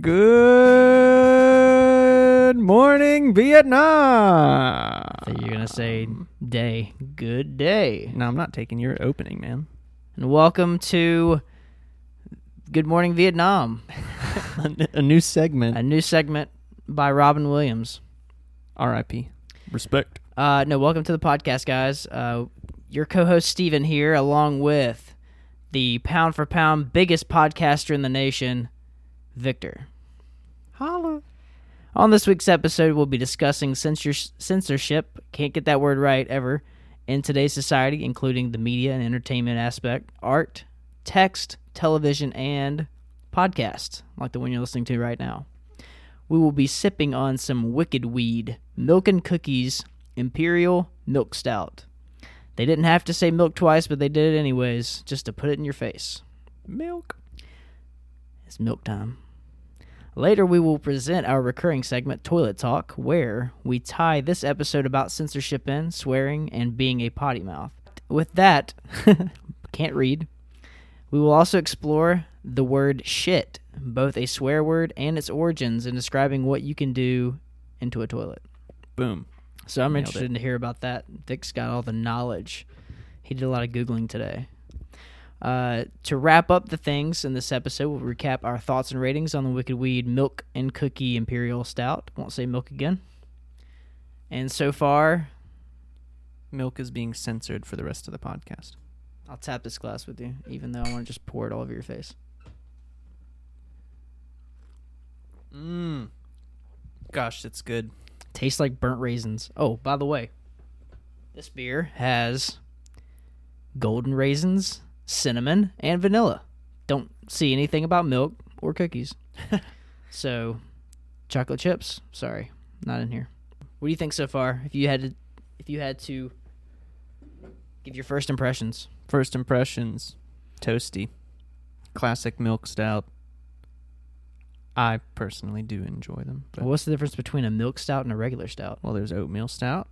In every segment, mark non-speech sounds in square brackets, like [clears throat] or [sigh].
Good morning, Vietnam. So you're gonna say day. Good day. No, I'm not taking your opening, man. And welcome to Good Morning Vietnam, [laughs] a new segment. a new segment by Robin Williams. R.I.P. Respect. Uh, no, welcome to the podcast, guys. Uh, your co-host Steven here, along with the pound for pound biggest podcaster in the nation, Victor. Holla. On this week's episode, we'll be discussing censor- censorship. Can't get that word right ever. In today's society, including the media and entertainment aspect, art, text, television, and podcasts, like the one you're listening to right now. We will be sipping on some wicked weed, milk and cookies, imperial milk stout. They didn't have to say milk twice, but they did it anyways, just to put it in your face. Milk. It's milk time. Later, we will present our recurring segment, Toilet Talk, where we tie this episode about censorship in, swearing, and being a potty mouth. With that, [laughs] can't read. We will also explore the word shit, both a swear word and its origins, in describing what you can do into a toilet. Boom. So I'm Nailed interested to hear about that. Dick's got all the knowledge. He did a lot of Googling today. Uh, to wrap up the things in this episode, we'll recap our thoughts and ratings on the Wicked Weed Milk and Cookie Imperial Stout. Won't say milk again. And so far, Milk is being censored for the rest of the podcast. I'll tap this glass with you, even though I want to just pour it all over your face. Mmm. Gosh, that's good. Tastes like burnt raisins. Oh, by the way, this beer has golden raisins, cinnamon, and vanilla. Don't see anything about milk or cookies. [laughs] so, chocolate chips. Sorry, not in here. What do you think so far? If you had to, if you had to give your first impressions, First impressions toasty. Classic milk stout. I personally do enjoy them. But, what's the difference between a milk stout and a regular stout? well, there's oatmeal stout,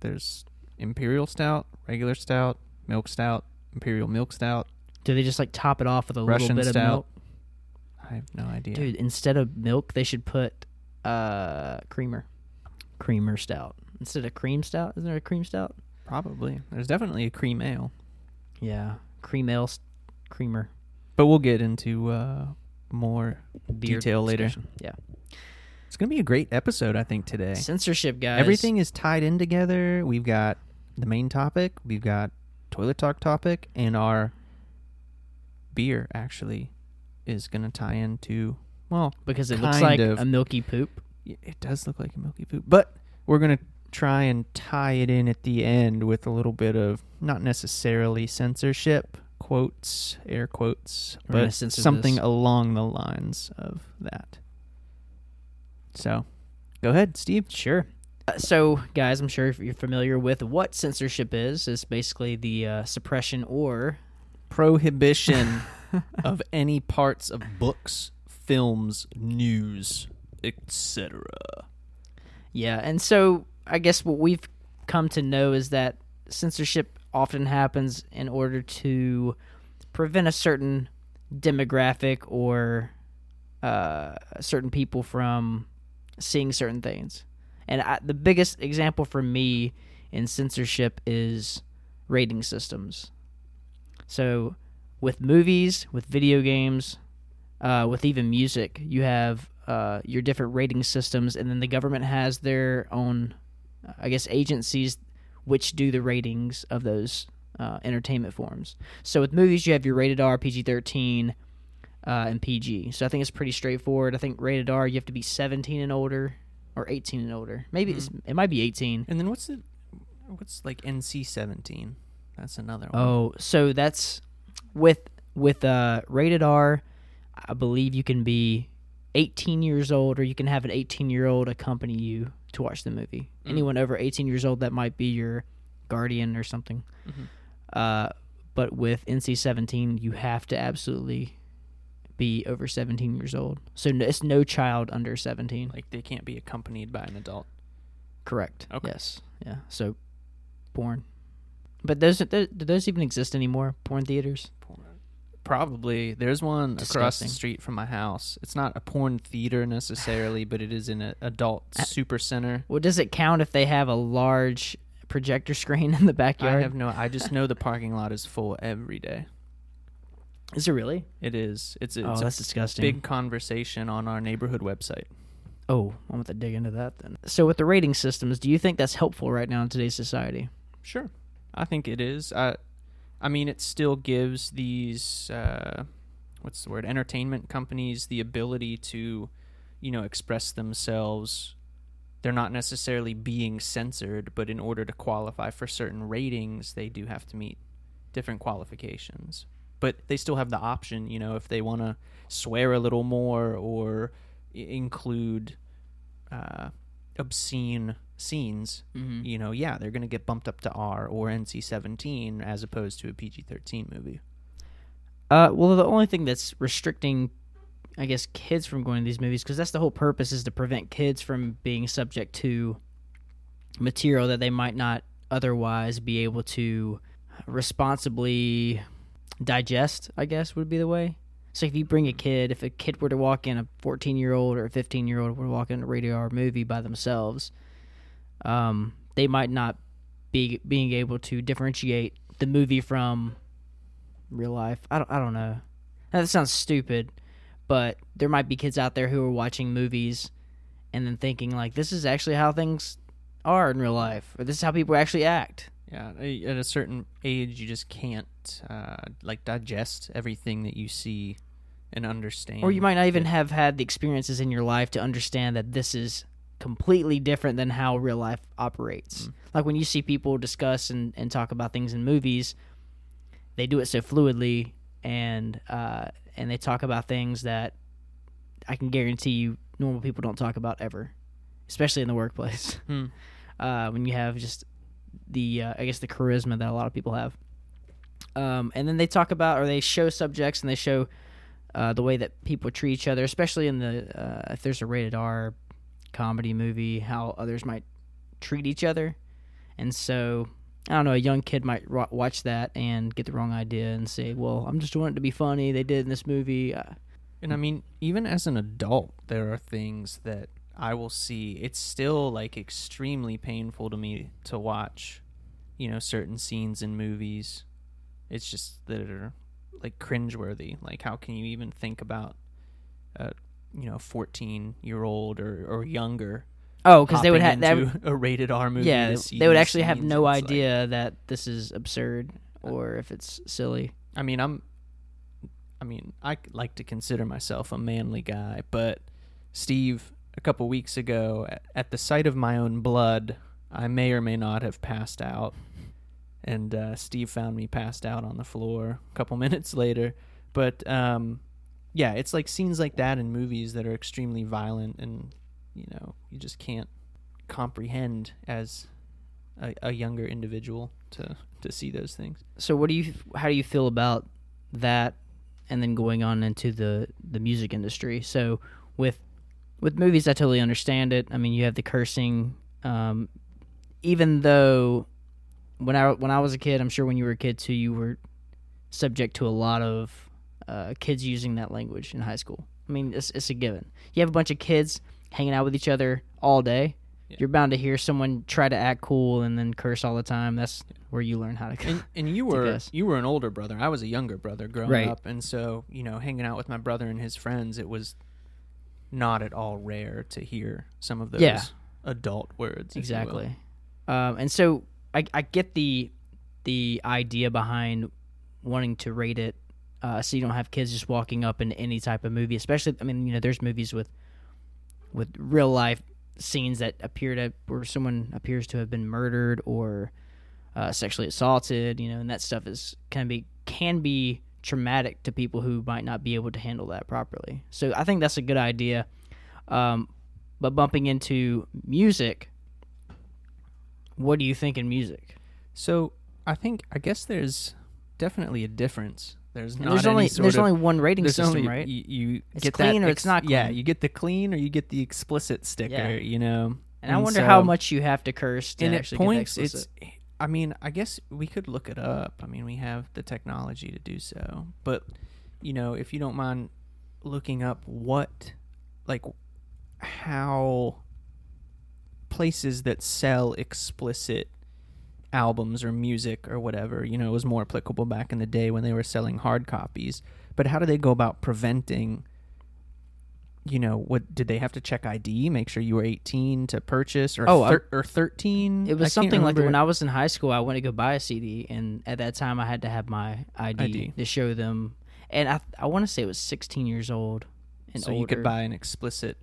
there's imperial stout, regular stout, milk stout, imperial milk stout. Do they just like top it off with a Russian little bit stout. of milk? I have no idea. Dude, instead of milk, they should put uh creamer. Creamer stout. Instead of cream stout, isn't there a cream stout? Probably. There's definitely a cream ale. Yeah, cream ale, s- creamer, But we'll get into uh, more beer Detail later. discussion. Yeah, It's going to be a great episode, I think, today. censorship, guys. Everything is tied in together. We've got the main topic, we've got toilet talk topic, and our beer actually is going to tie into, well, because it looks like of. a milky poop. it does look like a milky poop, but we're going to try and tie it in at the end with a little bit of not necessarily censorship, quotes, air quotes, but something this. along the lines of that. So, go ahead, Steve. Sure. Uh, so, guys, I'm sure if you're familiar with what censorship is. It's basically the uh, suppression or prohibition [laughs] of any parts of books, films, news, etc. Yeah, and so I guess what we've come to know is that censorship often happens in order to prevent a certain demographic or uh, certain people from seeing certain things. And I, the biggest example for me in censorship is rating systems. So, with movies, with video games, uh, with even music, you have uh, your different rating systems, and then the government has their own, I guess, agencies which do the ratings of those uh, entertainment forms. So with movies, you have your rated R, PG 13, uh, and PG. So I think it's pretty straightforward. I think rated R, you have to be 17 and older, or 18 and older. Maybe it's, it might be 18. And then what's it? What's like NC seventeen? That's another one. Oh, so that's with with uh rated R. I believe you can be 18 years old, or you can have an 18 year old accompany you to watch the movie. Mm. Anyone over 18 years old, that might be your guardian or something. Mhm. Uh, but with NC 17, you have to absolutely be over 17 years old. So no, it's no child under 17. Like they can't be accompanied by an adult. Correct. Okay. Yes. Yeah. So, porn. But those do those even exist anymore? Porn theaters? Porn. Probably. There's one across the street from my house. It's not a porn theater necessarily, but it is an adult super center. Well, does it count if they have a large projector screen in the backyard? I have no. I just know the parking lot is full every day. Is it really? It is. It's, it's oh, that's disgusting. big conversation on our neighborhood website. Oh, I'm going to dig into that then. So, with the rating systems, do you think that's helpful right now in today's society? Sure, I think it is. I, I mean, it still gives these uh, what's the word? Entertainment companies the ability to, you know, express themselves. They're not necessarily being censored, but in order to qualify for certain ratings, they do have to meet different qualifications. But they still have the option, you know, if they want to swear a little more or i- include uh, obscene scenes Mm-hmm. you know, yeah, they're going to get bumped up to R or NC 17 as opposed to a PG 13 movie. Uh, well, the only thing that's restricting, I guess, kids from going to these movies, because that's the whole purpose, is to prevent kids from being subject to material that they might not otherwise be able to responsibly digest. I guess would be the way. So if you bring a kid, if a kid were to walk in, a 14 year old or a 15 year old were to walk in a radio R movie by themselves, um, they might not be being able to differentiate the movie from real life. I don't I don't know. That sounds stupid, but there might be kids out there who are watching movies and then thinking like this is actually how things are in real life or this is how people actually act. Yeah, at a certain age, you just can't uh, like digest everything that you see and understand. Or you might not even have had the experiences in your life to understand that this is completely different than how real life operates. Like when you see people discuss and, and talk about things in movies, they do it so fluidly and uh, and they talk about things that I can guarantee you normal people don't talk about ever, especially in the workplace. Hmm. [laughs] Uh, when you have just the uh, I guess the charisma that a lot of people have. Um, and then they talk about or they show subjects and they show uh, the way that people treat each other, especially in the uh, if there's a rated R comedy movie, how others might treat each other, and so I don't know, a young kid might ro- watch that and get the wrong idea and say, "Well, I'm just doing it to be funny." They did in this movie. Uh, And I mean, even as an adult, there are things that I will see. It's still like extremely painful to me to watch, you know, certain scenes in movies. It's just that are like cringeworthy. Like, how can you even think about a, you know, fourteen year old or or younger? oh, because they would have that. into a rated R movie. Yeah, they would actually have no it's like- idea that this is absurd uh, or if it's silly. I mean, I'm. I mean, I like to consider myself a manly guy, but Steve, a couple weeks ago, at, at the sight of my own blood, I may or may not have passed out, and uh, Steve found me passed out on the floor a couple [laughs] minutes later. But um, yeah, it's like scenes like that in movies that are extremely violent, and you know, you just can't comprehend as a, a younger individual to to see those things. So, what do you? How do you feel about that? And then going on into the the music industry. So, with with movies, I totally understand it. I mean, you have the cursing. Um, even though when I when I was a kid, I'm sure when you were a kid too, you were subject to a lot of uh, kids using that language in high school. I mean, it's it's a given. You have a bunch of kids hanging out with each other all day. Yeah. You're bound to hear someone try to act cool and then curse all the time. That's where you learn how to. Curse. And, [laughs] and you were you were an older brother. I was a younger brother growing Right. up, and so you know, hanging out with my brother and his friends, it was not at all rare to hear some of those Yeah. adult words. if you will. Exactly. Um, and so I, I get the the idea behind wanting to rate it uh, so you don't have kids just walking up in any type of movie. Especially, I mean, you know, there's movies with with real life scenes that appear to where someone appears to have been murdered or uh, sexually assaulted. You know, and that stuff is can be can be traumatic to people who might not be able to handle that properly. So I think that's a good idea. Um, but bumping into music, what do you think in music? So I think I guess there's definitely a difference. There's And not there's only there's of, only one rating system, only right? you, you It's get clean that or it's not Yeah, you get the clean or you get the explicit sticker. Yeah. You know, and I wonder how much you have to curse to and actually get points it's explicit. i mean i guess we could look it up i mean we have the technology to do so but you know, if you don't mind looking up what, like, how places that sell explicit albums or music or whatever, you know, it was more applicable back in the day when they were selling hard copies. But how do they go about preventing? You know, what did they have to check ID, make sure you were 18 to purchase, or Oh, I- or 13? It was something like remember. when I was in high school, I went to go buy a CD, and at that time, I had to have my ID, ID. to show them. And I, I want to say it was 16 years old and so older. you could buy an explicit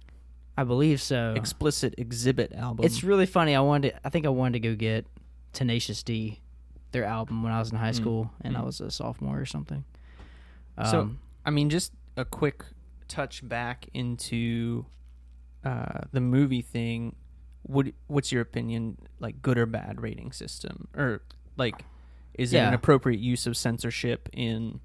I believe so. explicit exhibit album. It's really funny. I wanted. To, I think I wanted to go get Tenacious D, their album when I was in high Mm. school, and I Mm. was a sophomore or something. So- Um, I mean, just a quick touch back into uh, the movie thing. What what's your opinion, like good or bad rating system, or like is it an appropriate use of censorship in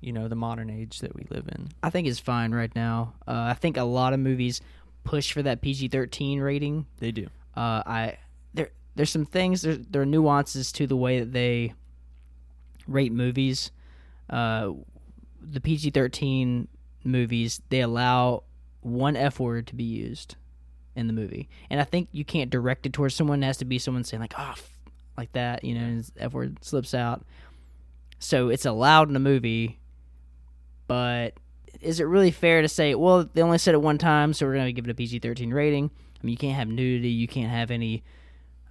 you know the modern age that we live in? I think it's fine right now. Uh, I think a lot of movies push for that PG thirteen rating. They do. Uh, I there there's some things there there are nuances to the way that they rate movies. Uh, the PG thirteen movies they allow one F word to be used in the movie, and I think you can't direct it towards someone. It has to be someone saying like "oh," f-" like that, you know, and F word slips out. So it's allowed in the movie, but is it really fair to say, well, they only said it one time, so we're going to give it a PG 13 rating? I mean, you can't have nudity, you can't have any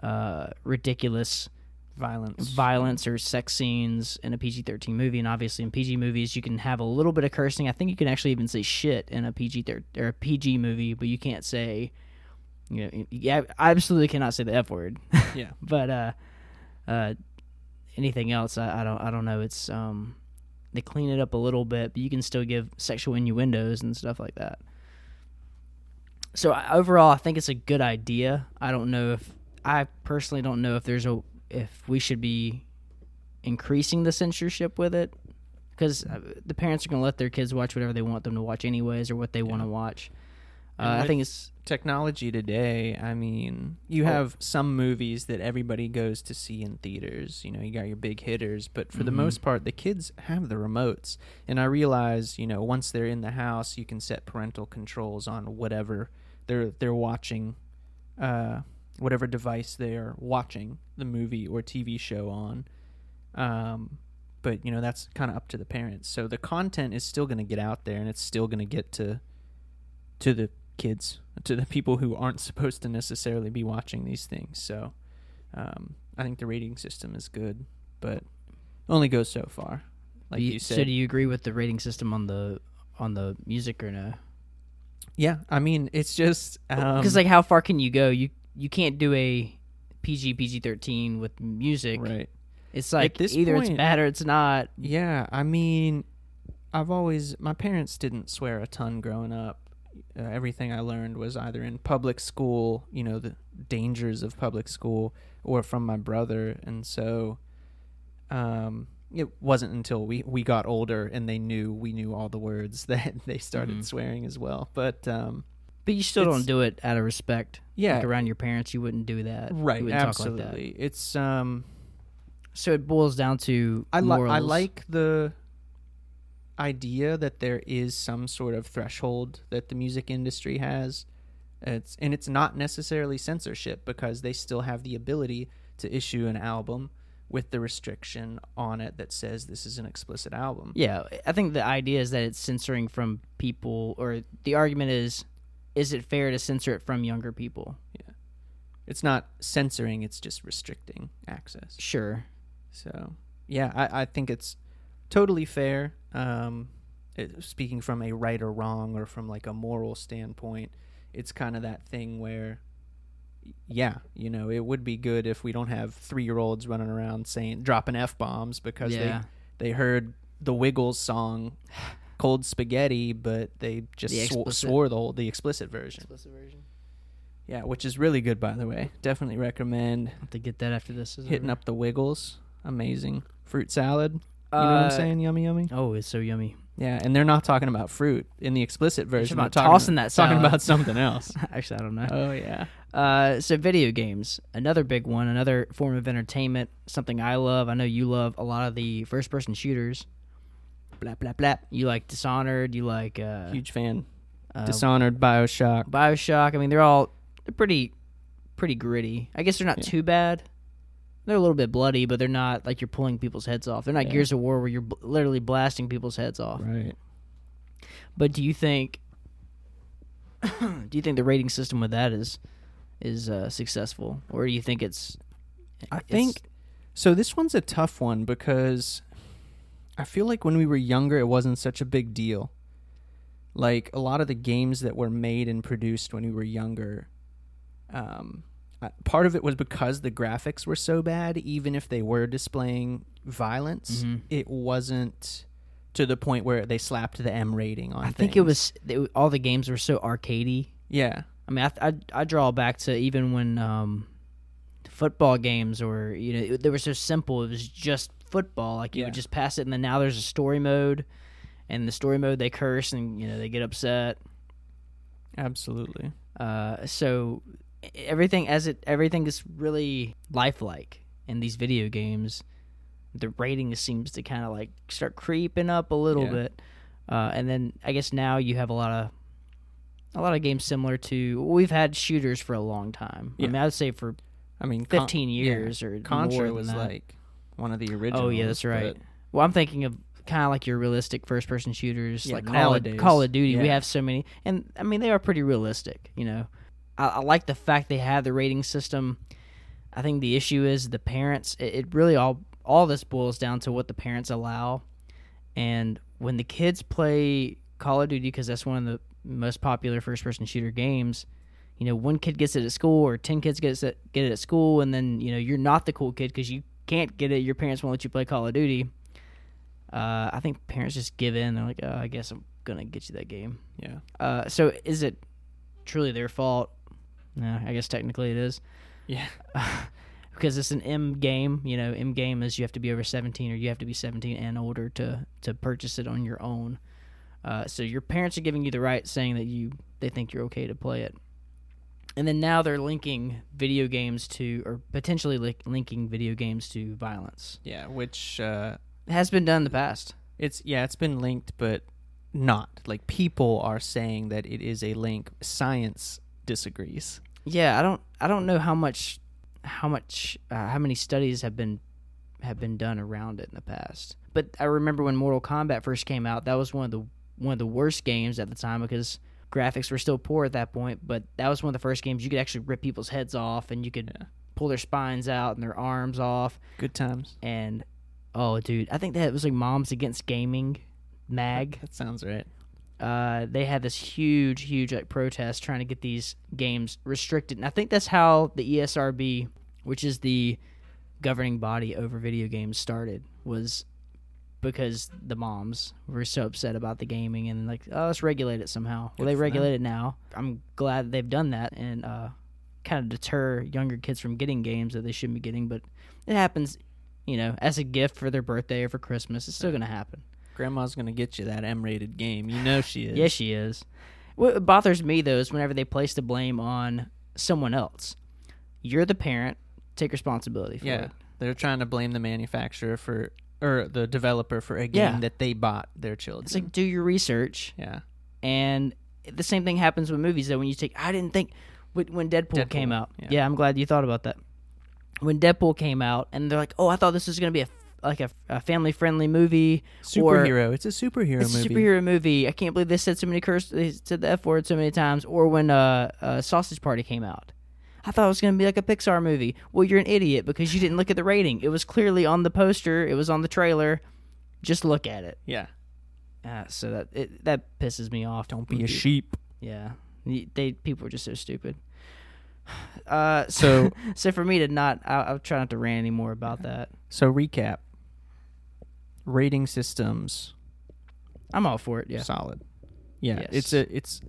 uh, ridiculous Violence. violence or sex scenes in a PG 13 movie. And obviously, in PG movies, you can have a little bit of cursing. I think you can actually even say shit in a PG thir- or a PG movie, but you can't say, you know, yeah, I absolutely cannot say the F word. yeah. [laughs] but uh, uh, anything else, I, I don't, I don't know. It's um, they clean it up a little bit, but you can still give sexual innuendos and stuff like that. So I, overall, I think it's a good idea. I don't know if I personally don't know if there's a if we should be increasing the censorship with it because uh, the parents are going to let their kids watch whatever they want them to watch anyways or what they want to watch. Uh, I think it's Technology today, I mean, you Oh. have some movies that everybody goes to see in theaters. You know, you got your big hitters, but for the Mhm. most part, the kids have the remotes. And I realize, you know, once they're in the house, you can set parental controls on whatever they're they're watching, uh, whatever device they're watching the movie or TV show on. Um, but you know, that's kind of up to the parents. So the content is still going to get out there, and it's still going to get to to the kids, to the people who aren't supposed to necessarily be watching these things. So um, I think the rating system is good, but only goes so far. Like you, so said, do you agree with the rating system on the on the music or no? yeah. I mean, it's just um, Because like, how far can you go? You you can't do a PG PG thirteen with music. right. It's like this either it's bad or it's not. Yeah, I mean, I've always my parents didn't swear a ton growing up. Uh, everything I learned was either in public school, you know, the dangers of public school, or from my brother, and so um, it wasn't until we we got older and they knew we knew all the words [laughs] that they started Mhm. swearing as well. But um, But you still don't do it out of respect. yeah, Like around your parents, you wouldn't do that. You right, talk like that. absolutely. It's um, So it boils down to I like I morals. like the idea that there is some sort of threshold that the music industry has. It's and it's not necessarily censorship because they still have the ability to issue an album with the restriction on it that says this is an explicit album. Yeah, I think the idea is that it's censoring from people, or the argument is, is it fair to censor it from younger people? Yeah. It's not censoring, it's just restricting access. Sure. So, yeah, I, I think it's totally fair. Um, it, speaking from a right or wrong or from like a moral standpoint, it's kind of that thing where, yeah, you know, it would be good if we don't have three year olds running around saying, dropping F bombs because yeah. they, they heard the Wiggles song, Cold Spaghetti, but they just The sw- swore the whole, the explicit version. Explicit version. Yeah, which is really good, by the way. Definitely recommend have to get that after this is hitting over. up the Wiggles. Amazing. Fruit salad. You know what I'm Uh, saying? Yummy, yummy. Oh, it's so yummy. Yeah, and they're not talking about fruit in the explicit version. about they're talking tossing that talking salad. about something else. [laughs] Actually, I don't know. oh yeah, Uh, so video games, another big one, another form of entertainment, something I love. I know you love a lot of the first-person shooters. blah blah blah. You like Dishonored. You like uh, Huge fan. uh, Dishonored, Bioshock. Bioshock. I mean, they're all they're pretty pretty gritty. I guess they're not Yeah. too bad. They're a little bit bloody, but they're not like you're pulling people's heads off. They're not Yeah. Gears of War where you're literally blasting people's heads off. Right. But do you think [clears throat] do you think the rating system with that is is uh, successful, or do you think it's? I it's- think so. This one's a tough one because I feel like when we were younger, it wasn't such a big deal. Like a lot of the games that were made and produced when we were younger, um, uh, part of it was because the graphics were so bad. Even if they were displaying violence, Mhm. it wasn't to the point where they slapped the M rating on. It. I think it was they, all the games were so arcadey. Yeah, I mean, I, I I draw back to even when um, football games or you know they were so simple. It was just football. Like you Yeah. would just pass it, and then now there's a story mode, and the story mode they curse and you know they get upset. absolutely. Uh, so everything as it everything is really lifelike in these video games. The rating seems to kind of like start creeping up a little Yeah. bit, uh, and then I guess now you have a lot of a lot of games similar to we've had shooters for a long time. I mean, I would say for I mean, Con- fifteen yeah. years or more Contra was like one of the original. oh yeah, that's right. but- Well, I'm thinking of kind of like your realistic first person shooters, Yeah, like Call of, Call of Duty. We have so many, and I mean they are pretty realistic. You know, I, I like the fact they have the rating system. I think the issue is the parents. It, it really all all this boils down to what the parents allow, and when the kids play Call of Duty because that's one of the most popular first person shooter games. You know, one kid gets it at school, or ten kids get it get it at school, and then you know you're not the cool kid because you can't get it. Your parents won't let you play Call of Duty. Uh, I think parents just give in. They're like, oh, I guess I'm gonna get you that game. Yeah. Uh, so is it truly their fault? No, I guess technically it is Yeah. [laughs] because it's an M game. You know, M game is you have to be over 17 or you have to be 17 and older to to purchase it on your own. Uh, so your parents are giving you the right, saying that you they think you're okay to play it. And then now they're linking video games to, or potentially li- linking video games to violence. Yeah, which uh, has been done in the past. it's yeah, it's been linked, but not like people are saying that it is a link. Science disagrees. Yeah, I don't I don't know how much how much uh, how many studies have been have been done around it in the past. But I remember when Mortal Kombat first came out, that was one of the one of the worst games at the time because graphics were still poor at that point, but that was one of the first games you could actually rip people's heads off and you could Yeah. pull their spines out and their arms off Good times. and oh dude, I think that was like Moms Against Gaming mag That sounds right. Uh, they had this huge, huge like protest trying to get these games restricted, and I think that's how the ESRB, which is the governing body over video games, started. Was because the moms were so upset about the gaming and like, oh, let's regulate it somehow. Good well, they for them. regulate it now. I'm glad they've done that and uh, kind of deter younger kids from getting games that they shouldn't be getting. But it happens, you know, as a gift for their birthday or for Christmas. It's still gonna happen. Grandma's gonna get you that M-rated game. You know she is. [sighs] Yes, she is. What bothers me though is whenever they place the blame on someone else. You're the parent. Take responsibility for Yeah. it. They're trying to blame the manufacturer for or the developer for a game Yeah. that they bought their children. It's like do your research, yeah. and the same thing happens with movies. Though when you take, I didn't think when Deadpool, Deadpool, came out. yeah. Yeah. I'm glad you thought about that. When Deadpool came out, and they're like, "Oh, I thought this was gonna be a like a, a family friendly movie." Or- Superhero. it's a superhero It's movie. a superhero movie. I can't believe they said so many curse. They said the f word so many times. Or when uh, uh, Sausage Party came out, I thought it was gonna be like a Pixar movie. Well, you're an idiot because you didn't look at the rating. It was clearly on the poster. It was on the trailer. Just look at it. Yeah. Uh, so that it, that pisses me off. Don't be a sheep. Yeah, they people are just so stupid. [sighs] Uh, so So [laughs] so for me to not, I, I'll try not to rant anymore about that. so recap. Rating systems I'm all for it. Yeah. solid. Yeah, Yes. it's a it's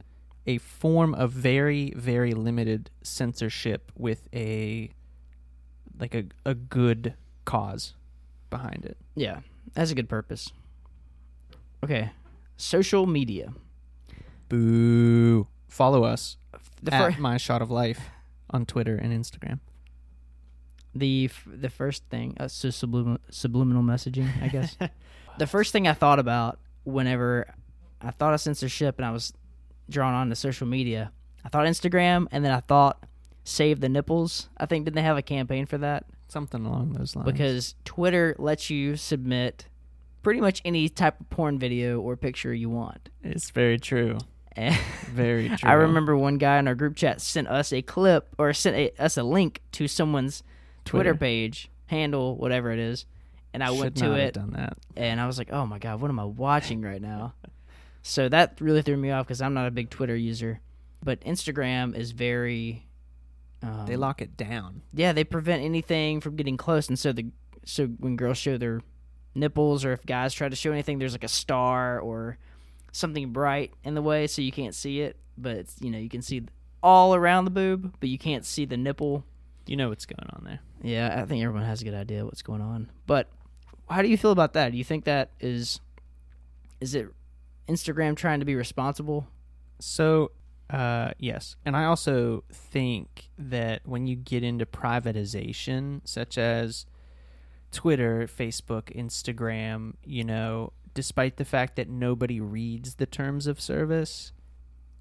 a form of very very limited censorship with a like a a good cause behind it. Yeah, has a good purpose. Okay, social media. Boo. Follow us The at my shot of life on Twitter and Instagram. The f- the first thing, uh, so subliminal, subliminal messaging, I guess. [laughs] the first thing I thought about whenever I thought of censorship and I was drawn on to social media, I thought Instagram, and then I thought save the nipples. I think didn't they have a campaign for that? Something along those lines. Because Twitter lets you submit pretty much any type of porn video or picture you want. it's very true. Very [laughs] true. I remember one guy in our group chat sent us a clip or sent a, us a link to someone's Twitter, Twitter. page, handle, whatever it is. And I Should went to it Done that. and I was like, "Oh my god, what am I watching right now?" [laughs] so that really threw me off because I'm not a big Twitter user, but Instagram is very. Um, They lock it down. Yeah, they prevent anything from getting close, and so the so when girls show their nipples or if guys try to show anything, there's like a star or something bright in the way, so you can't see it. But it's, you know you can see all around the boob, but you can't see the nipple. You know what's going on there. Yeah, I think everyone has a good idea what's going on. But how do you feel about that? Do you think that is is it Instagram trying to be responsible? So, uh, yes. And I also think that when you get into privatization, such as Twitter, Facebook, Instagram, you know, despite the fact that nobody reads the terms of service,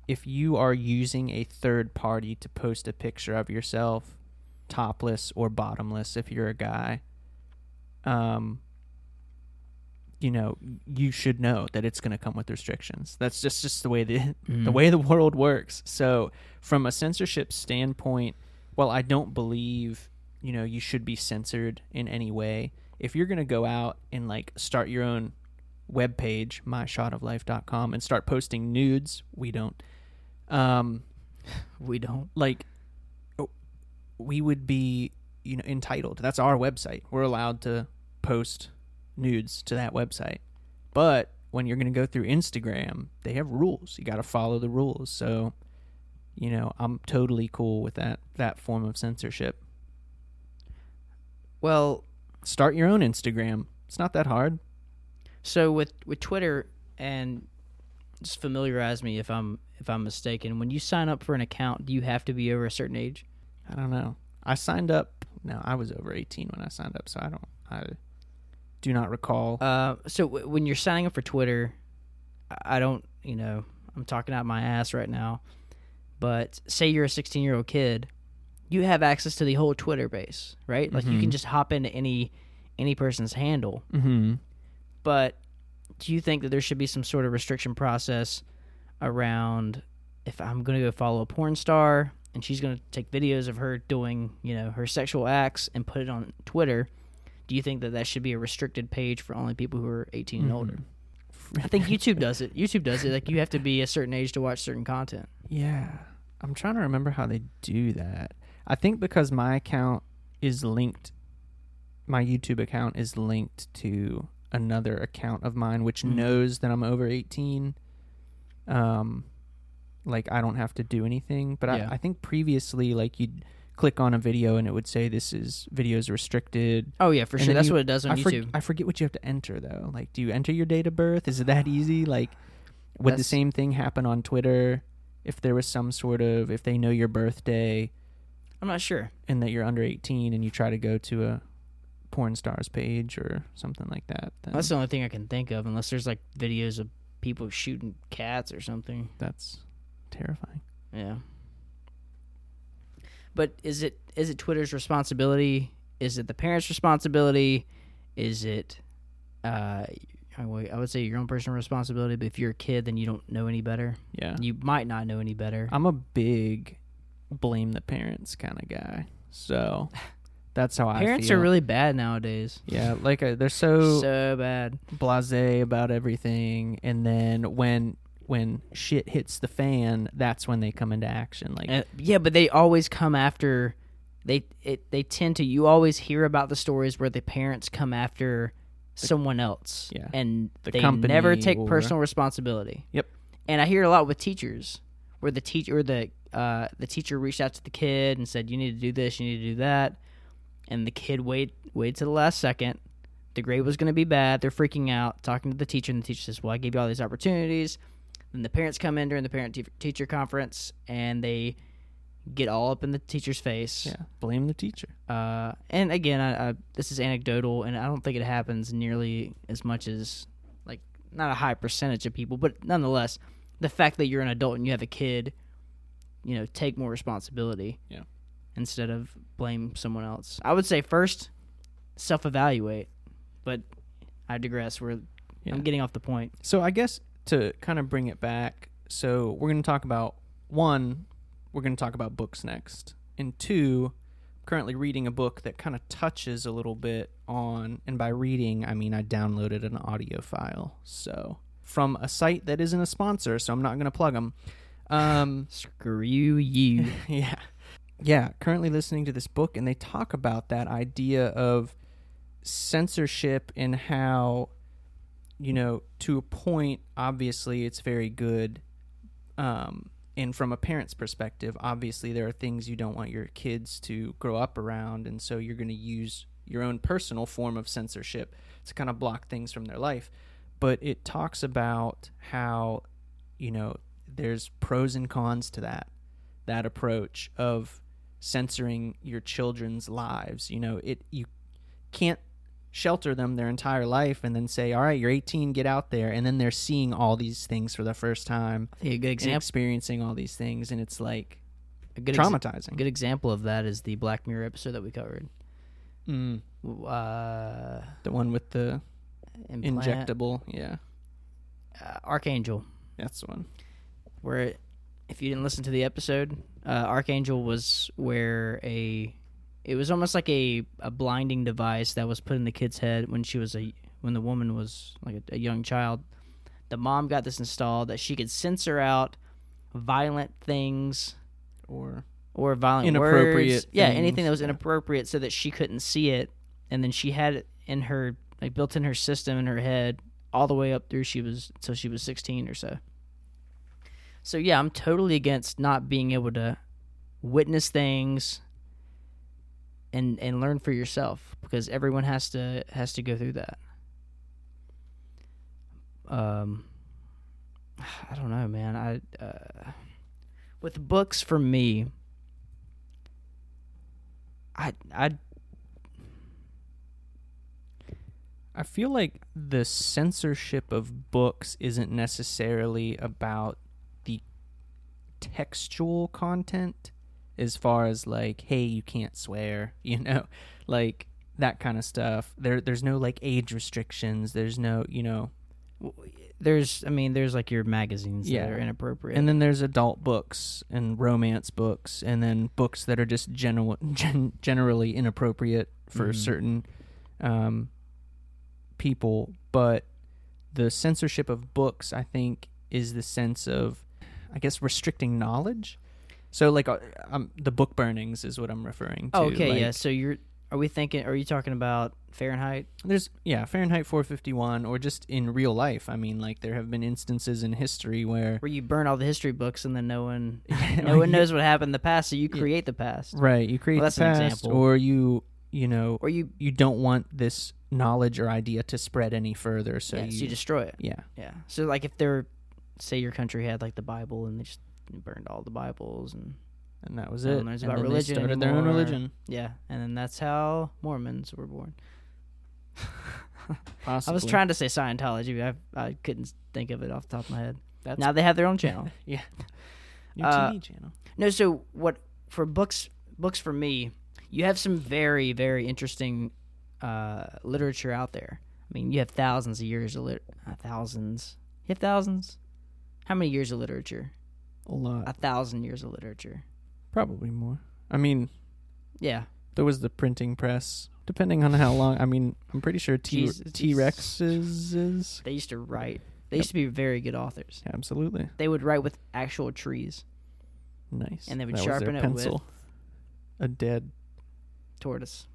if you are using a third party to post a picture of yourself, topless or bottomless, if you're a guy, um, you know, you should know that it's going to come with restrictions. That's just just the way the the way the world works. So, from a censorship standpoint, well, I don't believe you know you should be censored in any way. If you're going to go out and like start your own web page, myshotoflife.com, and start posting nudes, we don't. Um, [laughs] we don't. like we would be you know entitled. That's our website. We're allowed to post nudes to that website. But when you're going to go through instagram they have rules. You got to follow the rules. So you know i'm totally cool with that that form of censorship. Well, start your own instagram. It's not that hard. So with with Twitter and just familiarize me if I'm if I'm mistaken. When you sign up for an account, do you have to be over a certain age? I don't know i signed up no i was over 18 when i signed up so i don't i do not recall Uh, so w- when you're signing up for Twitter, I don't, you know, I'm talking out my ass right now, but say you're a 16 year old kid, you have access to the whole Twitter base, right? Like you can Mhm. just hop into any any person's handle. mm-hmm. But do you think that there should be some sort of restriction process around if I'm going to go follow a porn star and she's going to take videos of her doing, you know, her sexual acts and put it on Twitter? Do you think that that should be a restricted page for only people who are 18 and older? I think YouTube does it. YouTube does it. Like you have to be a certain age to watch certain content. Yeah. I'm trying to remember how they do that. I think because my account is linked my YouTube account is linked to another account of mine which Mhm. knows that I'm over 18. Um like I don't have to do anything, but Yeah. I, I think previously like you'd click on a video and it would say this is videos restricted. Oh yeah, for And sure. That's you- what it does on I, for- YouTube. I forget what you have to enter though. Like do you enter your date of birth? Is it that easy? Like would the same thing happen on Twitter if there was some sort of if they know your birthday I'm not sure. and that you're under 18 and you try to go to a porn stars page or something like that That's the only thing I can think of, unless there's like videos of people shooting cats or something. that's terrifying. Yeah. But is it is it Twitter's responsibility? Is it the parents' responsibility? Is it uh I would I would say your own personal responsibility, but if you're a kid then you don't know any better. Yeah. You might not know any better. I'm a big blame the parents kind of guy. So that's how I Parents are really bad nowadays. yeah, like uh, they're so, So bad. blasé about everything and then when when shit hits the fan, that's when they come into action like Uh, yeah, but they always come after they it they tend to you always hear about the stories where the parents come after someone else Yeah. and The they company never take or- personal responsibility. Yep. and i hear a lot with teachers where the teacher or the uh, the teacher reached out to the kid and said you need to do this you need to do that. And the kid wait waited to the last second. The grade was going to be bad. They're freaking out talking to the teacher and the teacher says well i gave you all these opportunities then the parents come in during the parent te- teacher conference and they get all up in the teacher's face. Yeah, blame the teacher. Uh, and again, I, I, this is anecdotal, and I don't think it happens nearly as much as like not a high percentage of people, but nonetheless, the fact that you're an adult and you have a kid, you know, take more responsibility. Yeah. Instead of blame someone else, I would say first self-evaluate, but I digress. We're Yeah. I'm getting off the point. So I guess to kind of bring it back, so we're going to talk about one, we're going to talk about books next, and two, I'm currently reading a book that kind of touches a little bit on, and by reading I mean I downloaded an audio file, so from a site that isn't a sponsor, so I'm not going to plug them. Um, [laughs] Screw you. [laughs] yeah. Yeah, currently listening to this book and they talk about that idea of censorship and how you know, to a point obviously it's very good um and from a parent's perspective, obviously there are things you don't want your kids to grow up around and so you're going to use your own personal form of censorship to kind of block things from their life. But it talks about how you know, there's pros and cons to that that approach of censoring your children's lives. You know, it you can't shelter them their entire life and then say, "All right, you're 18, get out there," and then they're seeing all these things for the first time I think a good example. experiencing all these things, and it's like A good ex- traumatizing. a good example of that is the Black Mirror episode that we covered. Mm, Uh, the one with the implant- injectable, yeah, uh, Archangel. that's the one. where if you didn't listen to the episode, uh, Archangel was where a it was almost like a, a blinding device that was put in the kid's head when she was a when the woman was like a, a young child. The mom got this installed that she could censor out violent things Or or violent Inappropriate words. Yeah, anything that was inappropriate so that she couldn't see it and then she had it in her like built in her system in her head all the way up through she was until she was 16 or so. So yeah, I'm totally against not being able to witness things and and learn for yourself because everyone has to has to go through that. Um [sighs] I don't know, man. I uh with books for me I I I feel like the censorship of books isn't necessarily about the textual content as far as like hey you can't swear [laughs] you know like that kind of stuff there there's no like age restrictions there's no you know there's I mean there's like your magazines Yeah. that are inappropriate. and then there's adult books and romance books and then books that are just general [laughs] gen, generally inappropriate for Mhm. certain um, people but the censorship of books i think is the sense of i guess restricting knowledge so like uh, um, the book burnings is what i'm referring to Oh, okay, like, yeah. So you're are we thinking are you talking about Fahrenheit? there's yeah fahrenheit 451 or just in real life i mean like there have been instances in history where Where you burn all the history books and then no one [laughs] no one [laughs] knows what happened in the past, so you Yeah. create the past. Right, you create Well, that's the an past, example. or you, you know, Or you you don't want this knowledge or idea to spread any further, so yeah, you, so you destroy it. yeah, Yeah. So like if they're say your country had like the Bible and they just burned all the Bibles and and that was it. and about then religion they started their own religion. yeah, and then that's how Mormons were born. Possibly. [laughs] I was trying to say Scientology, but I I couldn't think of it off the top of my head. That's now they have their own channel. [laughs] yeah, [laughs] new Uh, TV channel. No, so what for books? Books for me, you have some very very interesting uh, literature out there. I mean, you have thousands of years of lit- uh, thousands. You have thousands. How many years of literature? A lot, A thousand years of literature. probably more. I mean, Yeah, there was the printing press. Depending on how long, I mean, I'm pretty sure T Jesus. T Rexes is they used to write. They used to be very good authors. absolutely They would write with actual trees, nice, And they would That was their sharpen it with- pencil. a dead tortoise.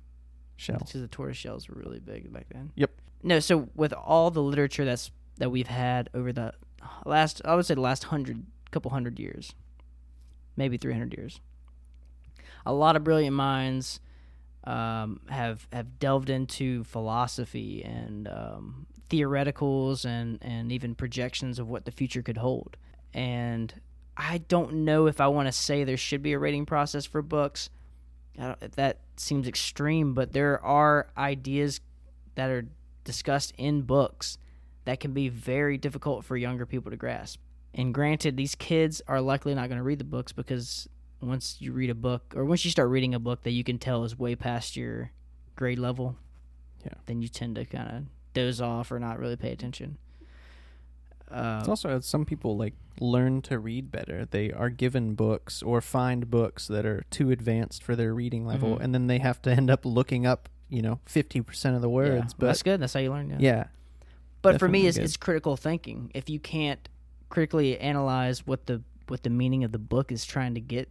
shell. Because the tortoise shells were really big back then. Yep. No, so with all the literature that's that we've had over the last, I would say the last hundred, couple hundred years, maybe three hundred years, a lot of brilliant minds um, have have delved into philosophy and um, theoreticals and and even projections of what the future could hold. And I don't know if I want to say there should be a rating process for books. That seems extreme, but there are ideas that are discussed in books that can be very difficult for younger people to grasp. And granted, these kids are likely not going to read the books because once you read a book or once you start reading a book that you can tell is way past your grade level, Yeah. then you tend to kind of doze off or not really pay attention. Uh, It's also uh, some people like learn to read better. They are given books or find books that are too advanced for their reading level, Mhm. and then they have to end up looking up, you know, fifty percent of the yeah, words. well, that's good. That's how you learn. Yeah. yeah, but for me, it's, good. it's critical thinking. If you can't critically analyze what the what the meaning of the book is trying to get,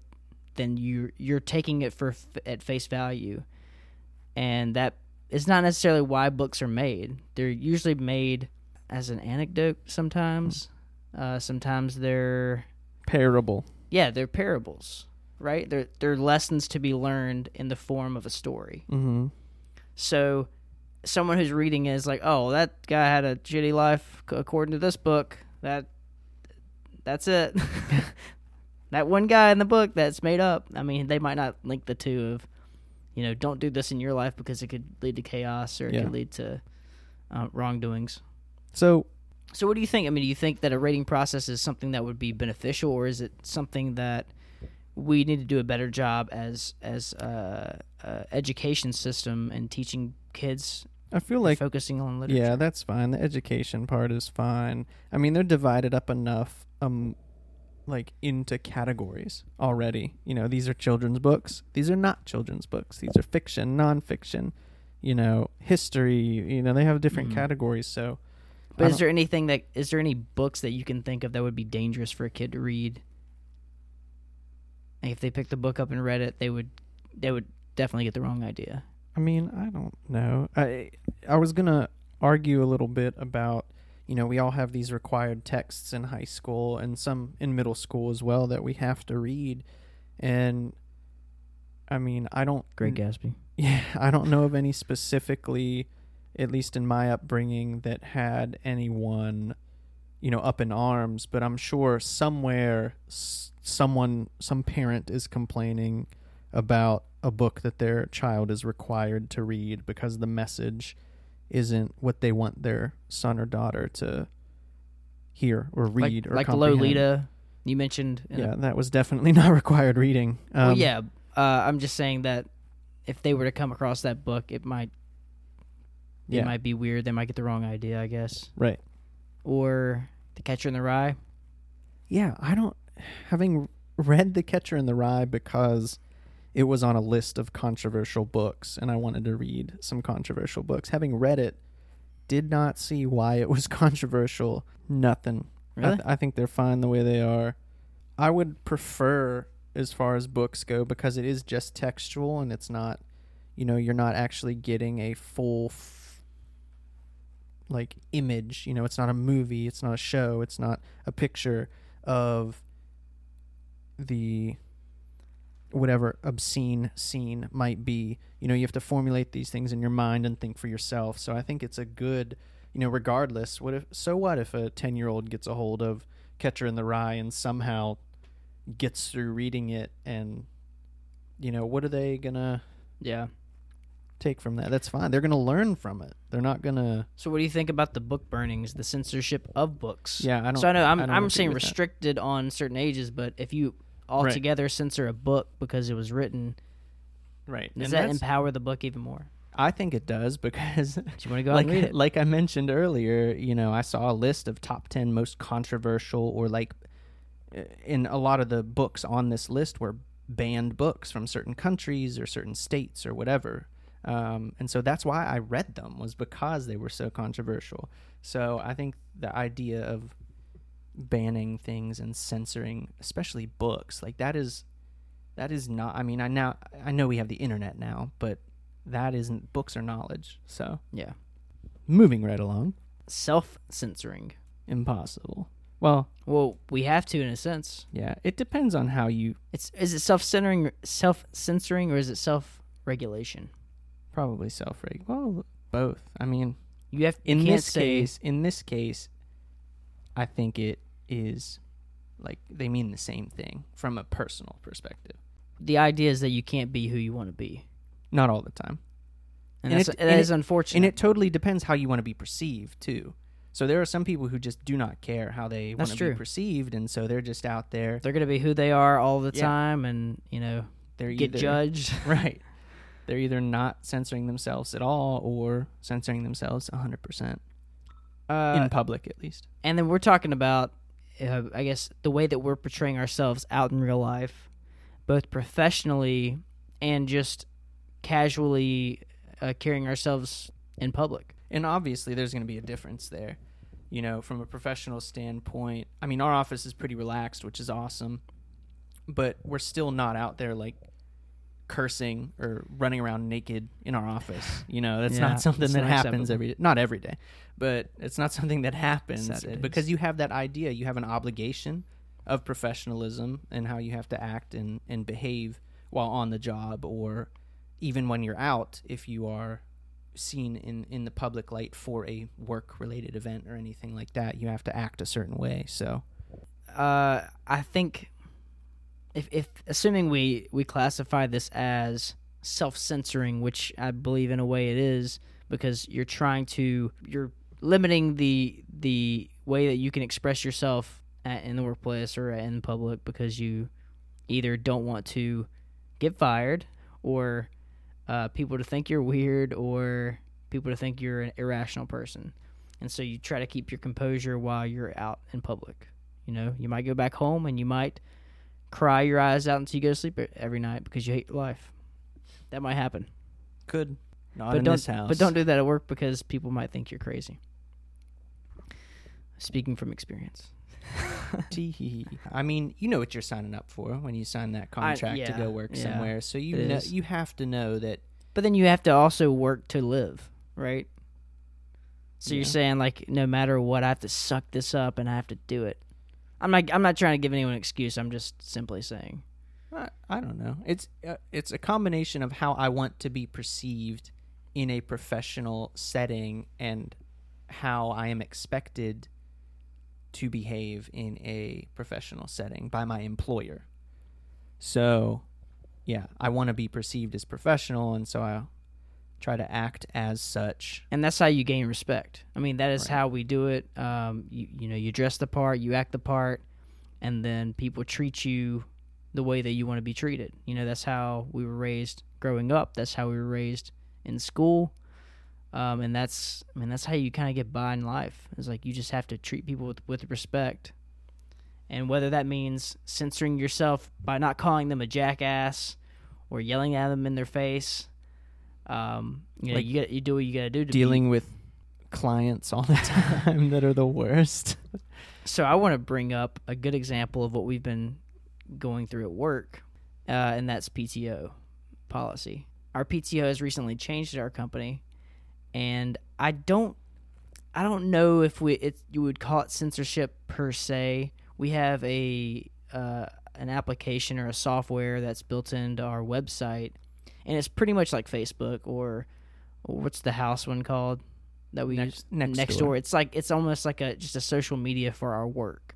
then you you're taking it for at face value, and that is not necessarily why books are made. They're usually made as an anecdote. Sometimes, uh, sometimes they're parable. yeah they're parables, right? They're they're lessons to be learned in the form of a story. Mm-hmm. So someone who's reading is like, "Oh, that guy had a shitty life according to this book." That that's it. [laughs] that one guy in the book that's made up. I mean, they might not link the two of, you know, don't do this in your life because it could lead to chaos or it Yeah. could lead to uh, wrongdoings. So So, what do you think? I mean, do you think that a rating process is something that would be beneficial, or is it something that we need to do a better job as as uh, uh, education system and teaching kids I feel like focusing on literature? yeah, that's fine. The education part is fine. I mean, they're divided up enough, um, like into categories already. You know, these are children's books. These are not children's books. These are fiction, nonfiction. You know, history. You know, they have different Mhm. categories. So, But I is there anything that is there any books that you can think of that would be dangerous for a kid to read? Like if they picked the book up and read it, they would they would definitely get the wrong idea. I mean, I don't know. I I was gonna argue a little bit about you know we all have these required texts in high school and some in middle school as well that we have to read, and I mean I don't Great Gatsby. [laughs] Yeah, I don't know of any specifically, at least in my upbringing, that had anyone, you know, up in arms. But I'm sure somewhere, s- someone, some parent is complaining about a book that their child is required to read because the message isn't what they want their son or daughter to hear or read like, or like comprehend. Lolita, you mentioned. in a- Yeah, that was definitely [laughs] not required reading. Um, well, yeah. Uh, I'm just saying that if they were to come across that book, it might it yeah, might be weird. They might get the wrong idea, I guess. right. Or The Catcher in the Rye. Yeah, I don't. [sighs] Having read The Catcher in the Rye because it was on a list of controversial books and I wanted to read some controversial books. Having read it, did not see why it was [laughs] controversial. Nothing. I, th- I think they're fine the way they are. I would prefer, as far as books go, because it is just textual and it's not, you know, you're not actually getting a full, f- like, image. You know, it's not a movie, it's not a show, it's not a picture of the whatever obscene scene might be. You know, you have to formulate these things in your mind and think for yourself. So I think it's a good, you know, regardless. What if? So what if a ten-year-old gets a hold of Catcher in the Rye and somehow gets through reading it, and you know, what are they gonna yeah. take from that? That's fine. They're gonna learn from it. They're not gonna. So, what do you think about the book burnings, the censorship of books? Yeah, I don't. so I know I'm I don't I'm saying with that. restricted on certain ages, but if you altogether censor a book because it was written, Right. does And that empower the book even more? I think it does because Do you want to go like and read it? like I mentioned earlier, you know, I saw a list of top 10 most controversial or like uh, in a lot of the books on this list were banned books from certain countries or certain states or whatever. Um, and so that's why I read them was because they were so controversial. So I think the idea of banning things and censoring, especially books, like that is that is not. I mean, I now I know we have the internet now, but that isn't books are knowledge. So Yeah, moving right along, self censoring. impossible. Well, Well, we have to in a sense. yeah, it depends on how you It's is it self censoring, self censoring, or is it self regulation? probably self reg. Well, both. I mean, You have you in this say case, in this case, I think it is Like they mean the same thing from a personal perspective. The idea is that you can't be who you want to be, Not all the time. and, And that's, it- that and is it- unfortunate. And it totally depends how you want to be perceived too. So there are some people who just do not care how they want to be perceived, and so they're just out there. They're going to be who they are all the Yeah. time, and you know, They're get either, judged. [laughs] right. They're either not censoring themselves at all or censoring themselves 100% Uh, in public at least. and then we're talking about, uh, I guess, the way that we're portraying ourselves out in real life, both professionally and just casually uh, carrying ourselves in public. And obviously there's going to be a difference there. You know, from a professional standpoint, I mean our office is pretty relaxed, which is awesome. But we're still not out there like cursing or running around naked in our office. You know, that's Yeah, not something that happens every not every day, but it's not something that happens it because you have that idea, you have an obligation of professionalism and how you have to act and and behave while on the job or even when you're out if you are seen in in the public light for a work related event or anything like that you have to act a certain way. So uh, I think if if assuming we we classify this as self censoring, which I believe in a way it is, because you're trying to you're limiting the the way that you can express yourself at, in the workplace or in public because you either don't want to get fired or uh, people to think you're weird or people to think you're an irrational person and so you try to keep your composure while you're out in public you know, you might go back home and you might cry your eyes out until you go to sleep every night because you hate your life. That might happen. could not but in this house but don't do that at work because people might think you're crazy. Speaking from experience. [laughs] I mean, you know what you're signing up for when you sign that contract to yeah, go work yeah, somewhere. So you know, you have to know that But then you have to also work to live, right? So you're saying like no matter what I have to suck this up and I have to do it. I'm not I'm not trying to give anyone an excuse. I'm just simply saying. I, I don't know. It's uh, it's a combination of how I want to be perceived in a professional setting and how I am expected to behave in a professional setting by my employer. So, yeah, I want to be perceived as professional and so I try to act as such. and that's how you gain respect. I mean, that is Right. how we do it. Um, you you know, you dress the part, you act the part, and then people treat you the way that you want to be treated. You know, that's how we were raised growing up. That's how we were raised in school. Um, and that's, I mean, that's how you kind of get by in life. It's like you just have to treat people with, with respect. And whether that means censoring yourself by not calling them a jackass or yelling at them in their face, um, you know, Like you get you do what you got to do to be- Dealing with clients all the [laughs] time that are the worst. So I want to bring up a good example of what we've been going through at work, uh, and that's PTO policy. Our PTO has recently changed at our company, and I don't, I don't know if we it you would call it censorship per se. We have a uh, an application or a software that's built into our website, and it's pretty much like Facebook or, or what's the house one called that we use Next, next, next door. door. It's like it's almost like a just a social media for our work.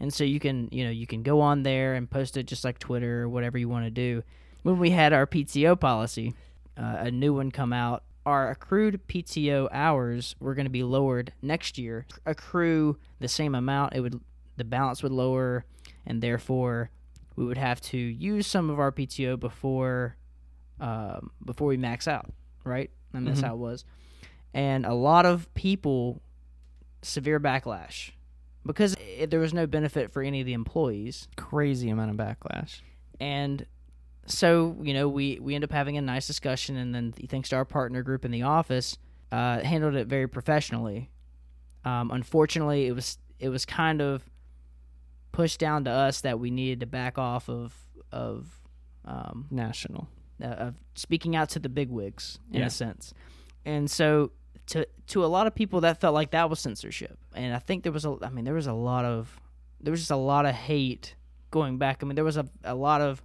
And so you can, you know, you can go on there and post it just like Twitter or whatever you want to do. When we had our PTO policy, uh, a new one come out. Our accrued PTO hours were going to be lowered next year. Accrue the same amount, it would the balance would lower, and therefore we would have to use some of our PTO before um, before we max out. Right? And that's Mhm. how it was and a lot of people severe backlash because it, there was no benefit for any of the employees Crazy amount of backlash. and so you know we we end up having a nice discussion and then thanks to our partner group in the office uh, handled it very professionally um, unfortunately it was it was kind of pushed down to us that we needed to back off of of um, National. uh, of speaking out to the bigwigs in Yeah. a sense. And so to to a lot of people that felt like that was censorship. And I think there was a I mean there was a lot of there was just a lot of hate going back. I mean there was a a lot of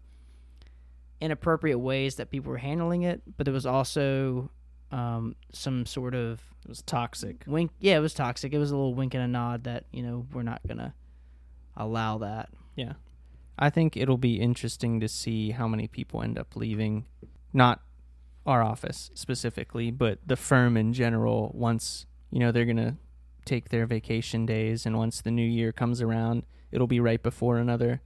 inappropriate ways that people were handling it, but there was also um, some sort of It was toxic. wink yeah, it was toxic. It was a little wink and a nod that, you know, we're not going to allow that. Yeah. I think it'll be interesting to see how many people end up leaving. Not our office specifically, but the firm in general once, you know, they're going to take their vacation days and once the new year comes around, it'll be right before another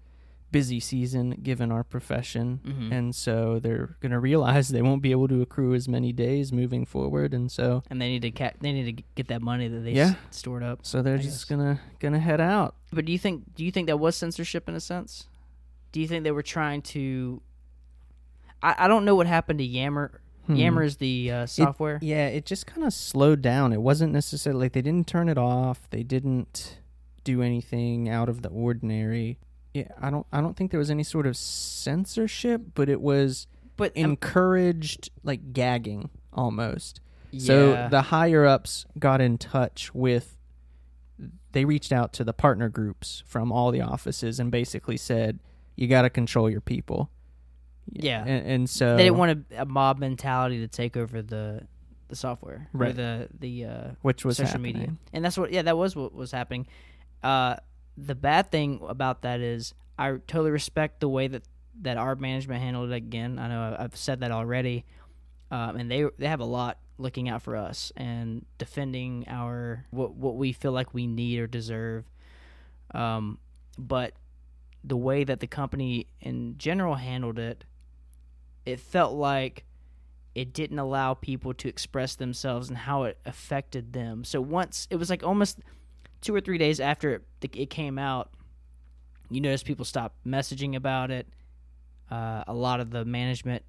busy season given our profession. Mhm. And so they're going to realize they won't be able to accrue as many days moving forward and so And they need to ca- they need to get that money that they Yeah. s- stored up. so they're I just going to going to head out. But do you think do you think that was censorship in a sense? Do you think they were trying to? I, I don't know what happened to Yammer. Hmm. Yammer is the uh, software. Yeah, it just kind of slowed down. It wasn't necessarily like they didn't turn it off. They didn't do anything out of the ordinary. Yeah, I don't I don't think there was any sort of censorship, but it was but um, encouraged like gagging almost. So the higher ups got in touch with they reached out to the partner groups from all the offices and basically said you got to control your people. Yeah. And, and so they didn't want a, a mob mentality to take over the the software Right. the the uh, which was social happening. media, and that's what yeah that was what was happening. Uh, the bad thing about that is I totally respect the way that that our management handled it. Again, I know I've said that already, um, and they they have a lot looking out for us and defending our what what we feel like we need or deserve. Um, but the way that the company in general handled it, it felt like it didn't allow people to express themselves and how it affected them. So once it was like almost two or three days after it, it came out, you notice people stop messaging about it. Uh, a lot of the management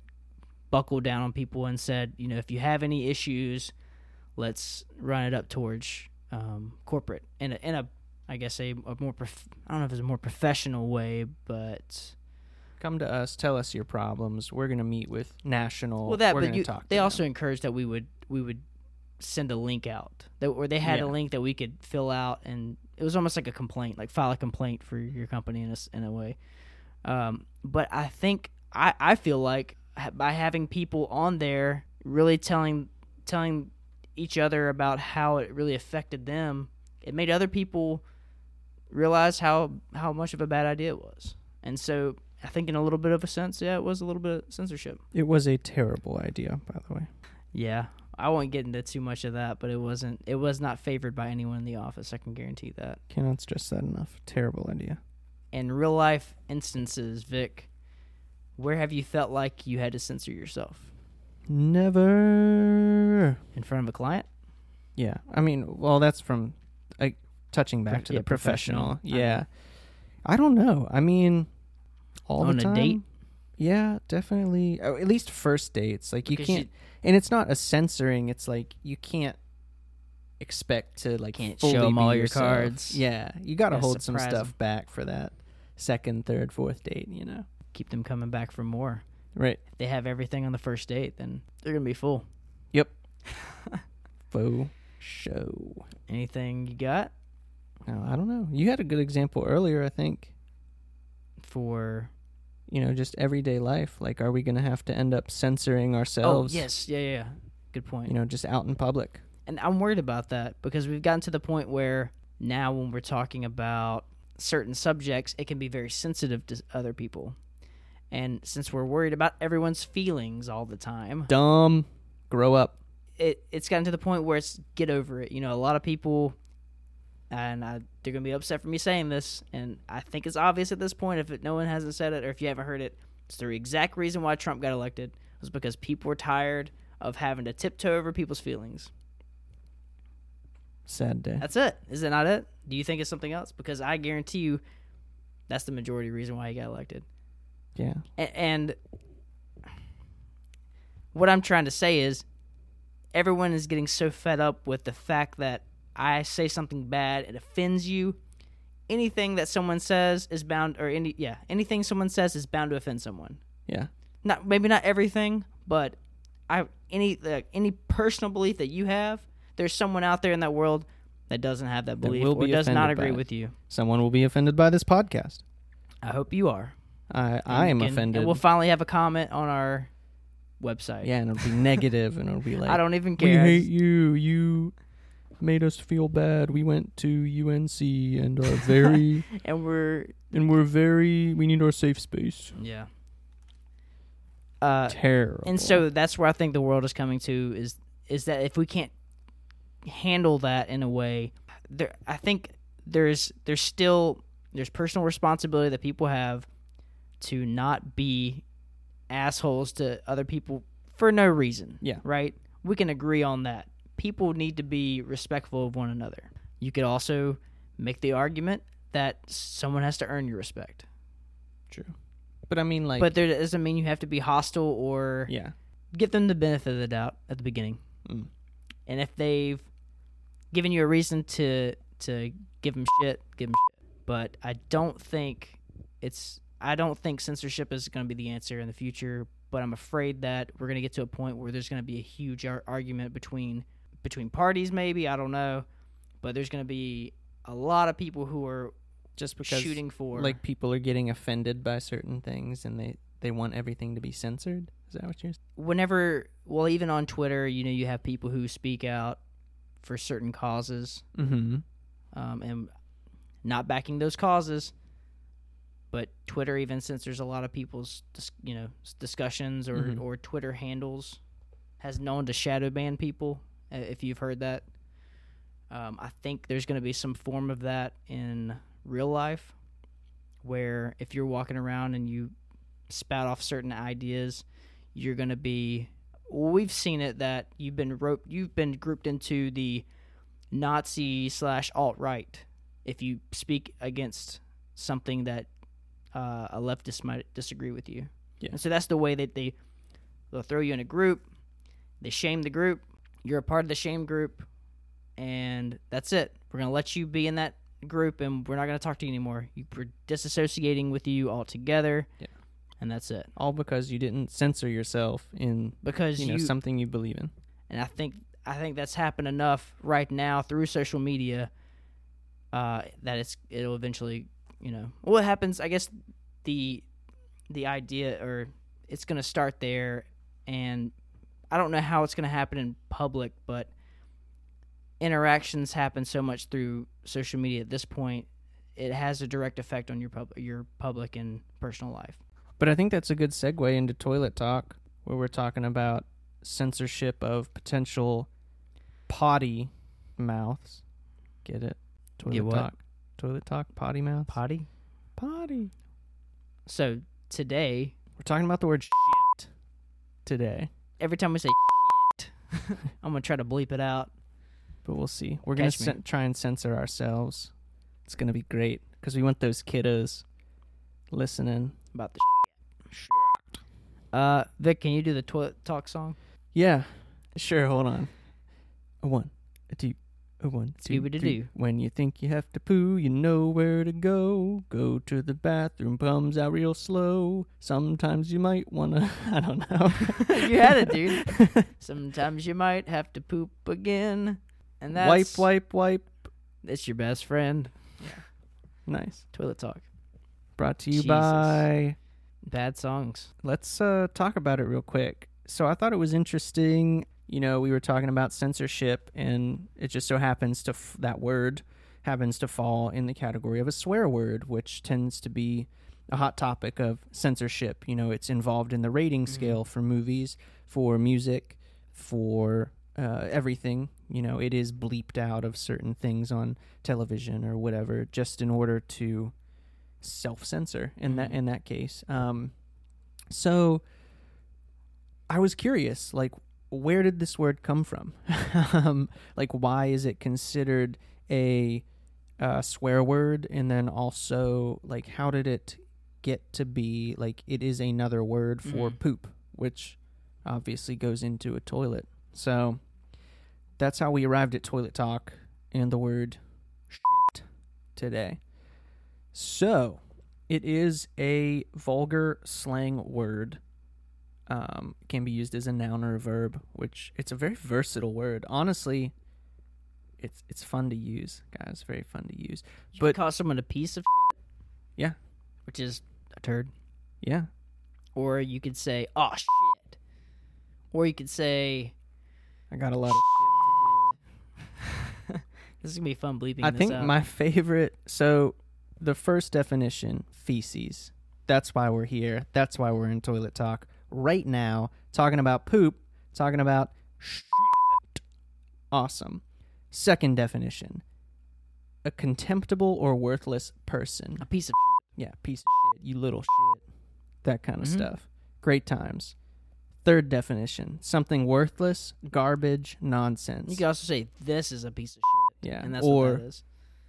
buckled down on people and said, you know, if you have any issues, let's run it up towards um, corporate in a, in a, I guess a, a more prof- I don't know if it's a more professional way, but Come to us, tell us your problems. We're going to meet with national. well that but you, talk they them. also encouraged that we would we would send a link out that where they had Yeah. a link that we could fill out and it was almost like a complaint like file a complaint for your company in a, in a way um, but i think i i feel like by having people on there really telling telling each other about how it really affected them it made other people realize how how much of a bad idea it was and so i think in a little bit of a sense yeah it was a little bit of censorship It was a terrible idea, by the way. yeah, I won't get into too much of that, but it wasn't. It was not favored by anyone in the office. I can guarantee that. Cannot stress that enough. Terrible idea. In real life instances, Vic, where have you felt like you had to censor yourself Never. in front of a client? Yeah, I mean, well, that's from like touching back Pro- to yeah, the professional. professional. I Yeah, I don't know. I mean, all On the a date? Yeah, definitely. Oh, at least first dates. Like you Because can't, and it's not a censoring. It's like you can't expect to like Can't show 'em be all your yourself. cards. Yeah, you got to Gotta hold some stuff back for that second, third, fourth date. You know, Keep them coming back for more. right? If they have everything on the first date, then they're gonna be full. Yep. [laughs] Faux show. Anything you got No, I don't know. You had a good example earlier. I think. for? You know, just everyday life. Like, are we going to have to end up censoring oh, ourselves? Oh yes, yeah, yeah. yeah. Good point. You know, just out in public. And I'm worried about that because we've gotten to the point where now when we're talking about certain subjects, it can be very sensitive to other people. And since we're worried about everyone's feelings all the time, Dumb. Grow up. it it's gotten to the point where it's get over it. You know, a lot of people and I, they're going to be upset for me saying this, and I think it's obvious at this point if it, no one hasn't said it or if you haven't heard it. It's the exact reason why Trump got elected was because people were tired of having to tiptoe over people's feelings. Sad day. That's it. Is it not it? Do you think it's something else? Because I guarantee you, that's the majority reason why he got elected. Yeah. A- And what I'm trying to say is, everyone is getting so fed up with the fact that I say something bad, it offends you. Anything that someone says is bound, or any yeah, anything someone says is bound to offend someone. Yeah. Not maybe not everything, but I any like, any personal belief that you have, there's someone out there in that world that doesn't have that belief will or does not agree it. with you. Someone will be offended by this podcast. I hope you are. I I am and offended. we'll finally have a comment on our website. yeah, and it'll be negative, and it'll be [laughs] like, I don't even care. We hate you. You. Made us feel bad. We went to UNC and are very [laughs] and we're and we're very we need our safe space. yeah. Uh, Terrible. and so that's where I think the world is coming to is is that if we can't handle that in a way, there I think there's there's still there's personal responsibility that people have to not be assholes to other people for no reason. Yeah. Right? We can agree on that. People need to be respectful of one another. You could also make the argument that someone has to earn your respect. true. But I mean like but there doesn't mean you have to be hostile or yeah. give them the benefit of the doubt at the beginning. Mm. And if they've given you a reason to to give them shit, give them shit. But I don't think it's I don't think censorship is going to be the answer in the future. But I'm afraid that we're going to get to a point where there's going to be a huge ar- argument between between parties. Maybe I don't know, but there's going to be a lot of people who are Just because shooting for like people are getting offended by certain things and they they want everything to be censored. Is that what you're whenever well even on Twitter, you know, you have people who speak out for certain causes Mm-hmm. um, and not backing those causes. But Twitter even censors a lot of people's, dis- you know, discussions or, Mhm. or Twitter handles. Has known to shadow ban people. Uh, If you've heard that, um, I think there's going to be some form of that in real life, where if you're walking around and you spout off certain ideas, you're going to be. We've seen it that you've been roped, you've been grouped into the Nazi slash alt right if you speak against something that uh, a leftist might disagree with you. Yeah. And so that's the way that they they'll throw you in a group, they shame the group, you're a part of the shame group, and that's it. We're gonna let you be in that group, and we're not gonna talk to you anymore. You, we're disassociating with you altogether. Yeah. And that's it. All because you didn't censor yourself in Because you know you something you believe in. and I think I think that's happened enough right now through social media uh, that it's it'll eventually you know well happens I guess the the idea or it's gonna start there and I don't know how it's gonna happen in public but interactions happen so much through social media at this point it has a direct effect on your pub your public and personal life But I think that's a good segue into toilet talk, where we're talking about censorship of potential potty mouths. Get it? Toilet Get what? talk. Toilet talk. Potty mouth. potty Potty. so today We're talking about the word shit today, every time we say shit, [laughs] I'm gonna try to bleep it out. but we'll see. We're gonna Catch me. cen- try and censor ourselves. It's gonna be great because we want those kiddos listening. about the shit. Uh, Vic, can you do the toilet talk song? Yeah, sure. Hold on. A one, a two, a one, two, Scooby-Doo. three. When you think you have to poo, you know where to go. Go to the bathroom, comes out real slow. Sometimes you might wanna. [laughs] I don't know. [laughs] you had it, dude. [laughs] Sometimes you might have to poop again, and that's wipe, wipe, wipe. It's your best friend. Yeah. Nice. Toilet talk. Brought to you Jesus. by. Bad songs. Let's uh, talk about it real quick. So I thought it was interesting. You know, we were talking about censorship, and it just so happens to f- that word happens to fall in the category of a swear word, which tends to be a hot topic of censorship. You know, it's involved in the rating scale for movies, for music, for uh, everything. You know, it is bleeped out of certain things on television or whatever, just in order to self censor. In that Mhm. in that case, um, so I was curious, like, where did this word come from? [laughs] um, like, why is it considered a uh, swear word? And then also, like, how did it get to be like it is another word for Mhm. poop, which obviously goes into a toilet. So that's how we arrived at toilet talk and the word shit today. So it is a vulgar slang word. Um, can be used as a noun or a verb, which it's a very versatile word. Honestly, it's it's fun to use, guys. Very fun to use. You But- call someone a piece of shit. Yeah. which is a turd. Yeah, Or you could say, "Oh shit," or you could say, I got a lot of shit. [laughs] This is gonna be fun bleeping. I think out. my favorite. So, the first definition, feces. That's why we're here. That's why we're in toilet talk right now, talking about poop, talking about shit. Awesome. Second definition, a contemptible or worthless person. a piece of shit. Yeah, piece of shit, you little shit. That kind of Mhm. stuff. Great times. Third definition, something worthless, garbage, nonsense. You could also say this is a piece of shit. Yeah, and that's or what that is.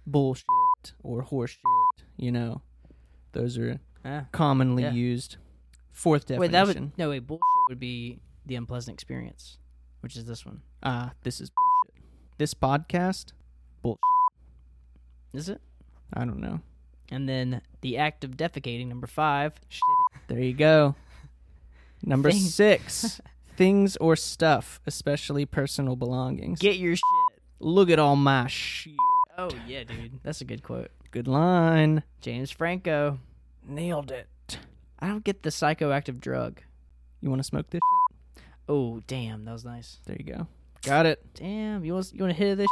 bullshit or horseshit. You know, those are Ah. commonly Yeah. used. Fourth Wait, definition. that would no wait. Bullshit would be the unpleasant experience, which is this one. ah, this is bullshit. This podcast, bullshit. Is it? I don't know. And then the act of defecating, number five. Shit. There you go. [laughs] Number six, [laughs] things or stuff, especially personal belongings. Get your shit. Look at all my shit. Oh yeah, dude. That's a good quote. Good line. James Franco. Nailed it. I don't get the psychoactive drug. You want to smoke this shit? Oh damn, that was nice. There you go. Got it. Damn, you want you want to hit this?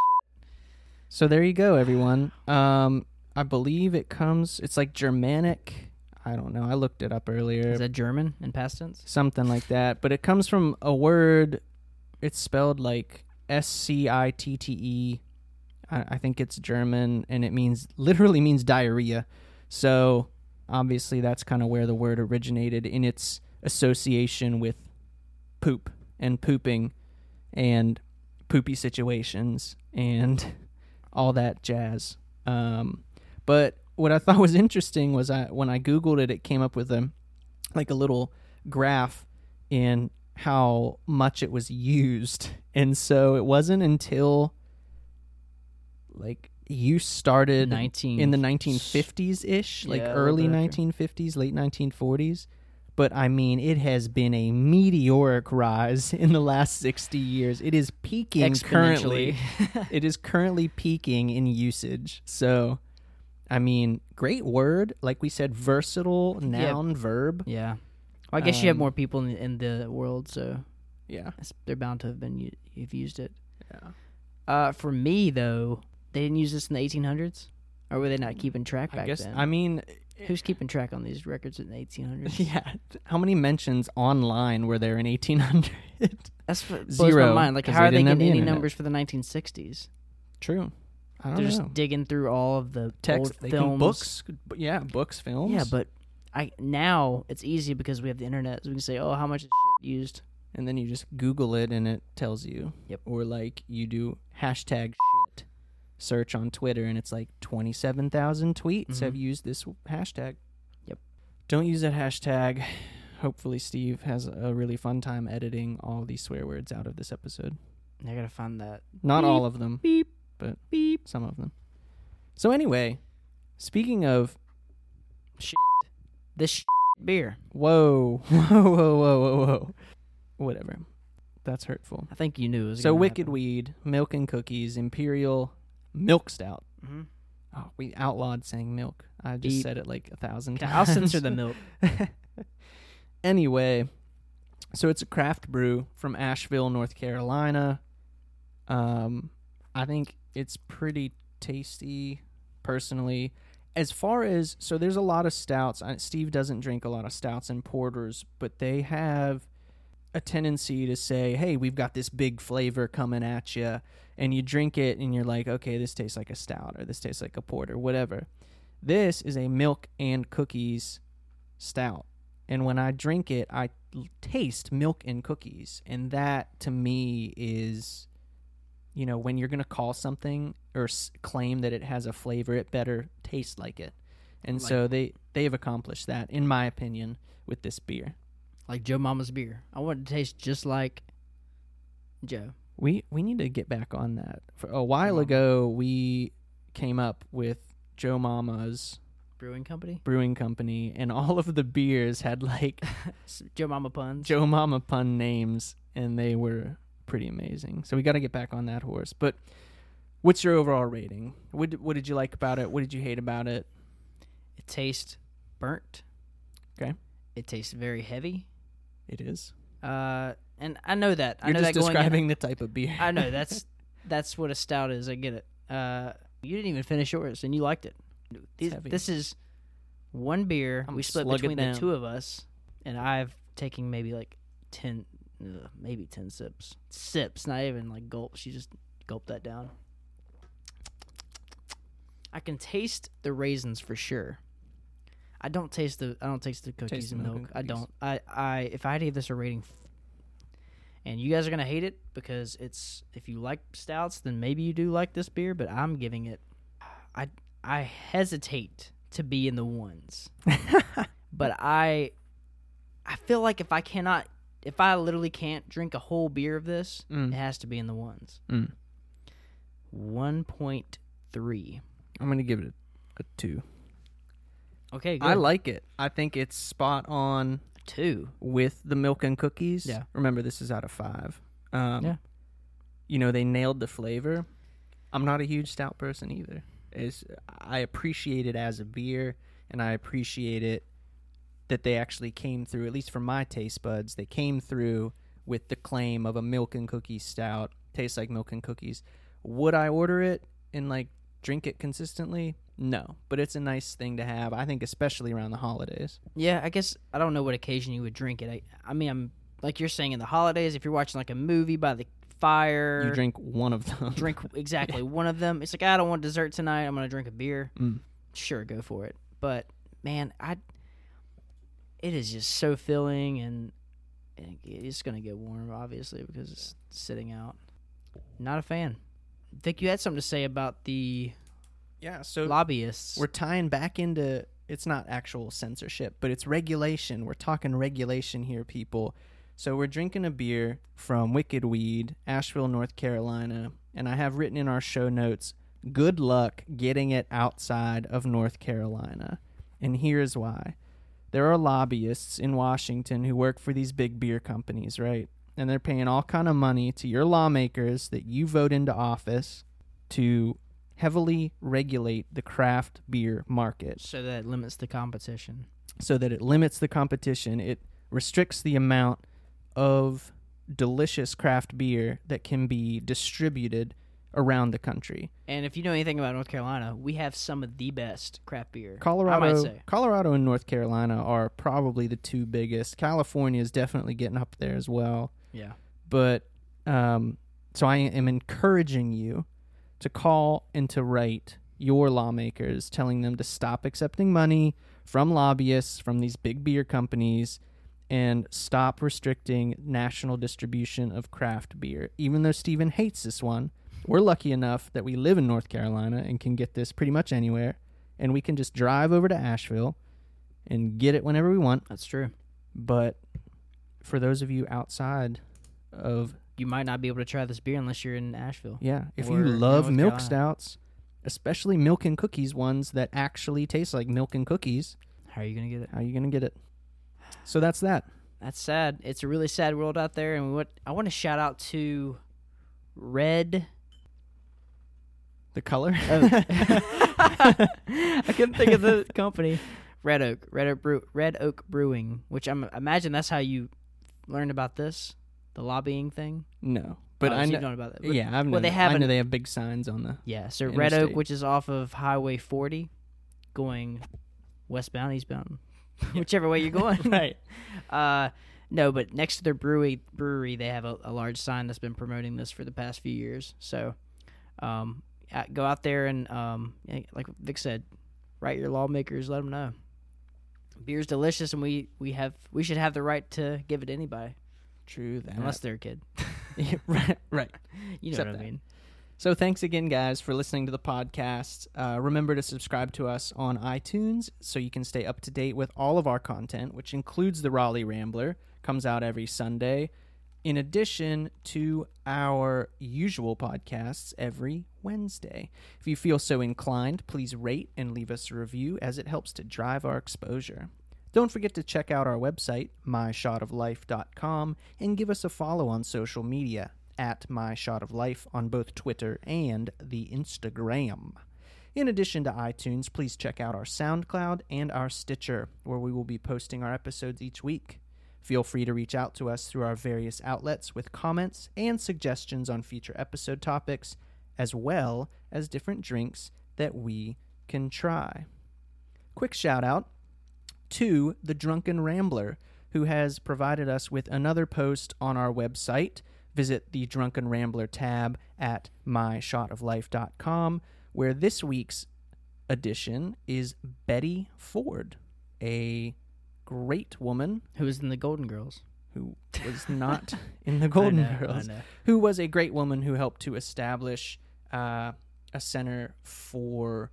So there you go, everyone. Um, I believe it comes. It's like Germanic. I don't know. I looked it up earlier. Is that German in past tense? something like that. But it comes from a word. It's spelled like S C I T T E. I I think it's German, and it means literally means diarrhea. So obviously, that's kind of where the word originated in its association with poop and pooping and poopy situations and [laughs] all that jazz. Um, but what I thought [laughs] was interesting was I when I googled it, it came up with a like a little graph in how much it was used. And so it wasn't until like use started 19 in the 1950s ish, like Yeah, early 1950s, late 1940s. But I mean, it has been a meteoric rise [laughs] in the last 60 years. It is peaking currently. [laughs] It is currently peaking in usage. So, I mean, great word. Like we said, versatile noun, verb. yeah. Well, I guess you have Um, more people in, in the world, so Yeah. they're bound to have been you've used it. Yeah. Uh, for me though, they didn't use this in the 1800s, or were they not mm, keeping track I back guess, then? I mean, Who's keeping track on these records in the 1800s? [laughs] yeah. How many mentions online were there in 1800? [laughs] That's what blows Zero, my mind. Like, 'cause how they are they didn't have getting the any internet. numbers for the 1960s? True. I don't They're know. just digging through all of the Text, old they films. can books. b- Yeah, books, films. Yeah, but I now it's easy because we have the internet, so we can say, "Oh, how much is shit used?" and then you just Google it and it tells you. Yep. Or like you do hashtag shit search on Twitter and it's like 27,000 tweets have Mhm. used this hashtag. Yep. Don't use that hashtag. Hopefully, Steve has a really fun time editing all these swear words out of this episode. I gotta find that. Not Beep, all of them, Beep, But- beep. some of them. So, anyway, speaking of Shit. This shit beer. whoa, [laughs] whoa, whoa, whoa, whoa, whoa, whatever. That's hurtful. I think you knew it was. So Wicked happen. Weed, Milk and Cookies, Imperial Milk Stout. Mhm. Oh, we outlawed saying milk. I just Beep. said it like a thousand times. I'll censor the milk. [laughs] anyway, so it's a craft brew from Asheville, North Carolina. Um, I think it's pretty tasty, personally. As far as so, there's a lot of stouts. I, Steve doesn't drink a lot of stouts and porters, but they have a tendency to say, "Hey, we've got this big flavor coming at you," and you drink it, and you're like, "Okay, this tastes like a stout, or this tastes like a porter, whatever." This is a milk and cookies stout, and when I drink it, I taste milk and cookies, and that to me is, you know, when you're gonna call something or s- claim that it has a flavor, it better taste like it, and so they they have accomplished that, in my opinion, with this beer. like Joe Mama's beer. I want it to taste just like Joe. We we need to get back on that. For a while Mama. ago, we came up with Joe Mama's Brewing Company. brewing company, and [laughs] all of the beers had like Joe Mama puns. Joe Mama pun names, and they were pretty amazing. So we got to get back on that horse. But what's your overall rating? What did- what did you like about it? What did you hate about it? It tastes burnt. Okay. It tastes very heavy. It is. Uh, and I know that. I You're know just that going in- describing the type of beer. I know that's [laughs] that's what a stout is. I get it. Uh, you didn't even finish yours, and you liked it. These, this is one beer I'm we split between the two of us, and I've taken maybe like ten, uh, maybe ten sips. Sips, not even like gulps. You just gulp that down. I can taste the raisins for sure. I don't taste the I don't taste the cookies Taste and milk and I don't. I I if I had to give this a rating, and you guys are gonna hate it because it's if you like stouts, then maybe you do like this beer. But I'm giving it. I I hesitate to be in the ones, [laughs] but I I feel like if I cannot, if I literally can't drink a whole beer of this, Mm. it has to be in the ones. Mm. One point three. I'm gonna give it a, a two. Okay, good. I like it. I think it's spot on two. with the milk and cookies. Yeah. Remember, this is out of five. Um, Yeah. You know, they nailed the flavor. I'm not a huge stout person either. Is I appreciate it as a beer, and I appreciate it that they actually came through. At least for my taste buds, they came through with the claim of a milk and cookie stout. Tastes like milk and cookies. Would I order it and like drink it consistently? No, but it's a nice thing to have. I think, especially around the holidays. Yeah, I guess I don't know what occasion you would drink it. I, I mean, I'm like you're saying in the holidays. If you're watching like a movie by the fire, You drink one of them. drink [laughs] exactly one of them. It's like I don't want dessert tonight. I'm gonna drink a beer. Mm. Sure, go for it. But man, I it is just so filling and, and it's gonna get warm, obviously, because it's sitting out. Not a fan. Vic, you had something to say about the Yeah, so lobbyists. we're tying back into it's not actual censorship, but it's regulation. We're talking regulation here, people. So we're drinking a beer from Wicked Weed, Asheville, North Carolina, and I have written in our show notes, good luck getting it outside of North Carolina. And here's why. There are lobbyists in Washington who work for these big beer companies, right? And they're paying all kind of money to your lawmakers that you vote into office to heavily regulate the craft beer market so that limits the competition. so that it limits the competition. It restricts the amount of delicious craft beer that can be distributed around the country. And if you know anything about North Carolina, we have some of the best craft beer. Colorado, say. Colorado and North Carolina are probably the two biggest. California is definitely getting up there as well. Yeah. But um, so I am encouraging you to call and to write your lawmakers, telling them to stop accepting money from lobbyists, from these big beer companies, and stop restricting national distribution of craft beer. Even though Steven hates this one, we're lucky enough that we live in North Carolina and can get this pretty much anywhere. And we can just drive over to Asheville and get it whenever we want. That's true. But for those of you outside of You might not be able to try this beer unless you're in Asheville. yeah, if you love North milk Carolina. stouts, especially milk and cookies ones that actually taste like milk and cookies, How are you going to get it? how are you going to get it? So that's that. That's sad. It's a really sad world out there and what I want to shout out to Red The color? [laughs] Oh. [laughs] I couldn't think of the company. Red Oak, Red Oak Brew, Red Oak Brewing, which I'm imagine that's how you learned about this, the lobbying thing. no. But Oh, I so you know, about that. But- yeah, I've well, known they that. have I know an- they have big signs on the Yeah, so Red Oak, which is off of Highway 40, going westbound, eastbound, [laughs] whichever way you're going. [laughs] right. [laughs] Uh, no, but next to their brewery, brewery, they have a, a large sign that's been promoting this for the past few years. So, um, go out there and, um, like Vic said, write your lawmakers, let them know. Beer's delicious, and we we have we should have the right to give it to anybody, True that. unless they're a kid. [laughs] [laughs] [laughs] Right, right. You know Except what I that. mean? So thanks again, guys, for listening to the podcast. Uh, remember to subscribe to us on iTunes so you can stay up to date with all of our content, which includes the Raleigh Rambler, comes out every Sunday, in addition to our usual podcasts every Wednesday. If you feel so inclined, please rate and leave us a review as it helps to drive our exposure. Don't forget to check out our website, myshotoflife.com, and give us a follow on social media at myshotoflife on both Twitter and the Instagram. In addition to iTunes, please check out our SoundCloud and our Stitcher, where we will be posting our episodes each week. Feel free to reach out to us through our various outlets with comments and suggestions on future episode topics, as well as different drinks that we can try. Quick shout out to the Drunken Rambler, who has provided us with another post on our website. Visit the Drunken Rambler tab at myshotoflife.com, where this week's edition is Betty Ford, a great woman Who was in the Golden Girls? who was [laughs] not in the Golden know, Girls, who was a great woman who helped to establish uh, a center for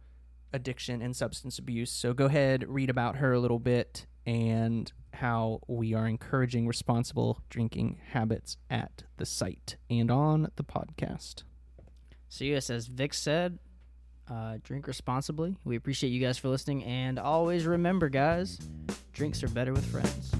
addiction and substance abuse. So go ahead, read about her a little bit and how we are encouraging responsible drinking habits at the site and on the podcast. So yes, as Vic said, uh, drink responsibly. We appreciate you guys for listening, and always remember, guys, drinks are better with friends.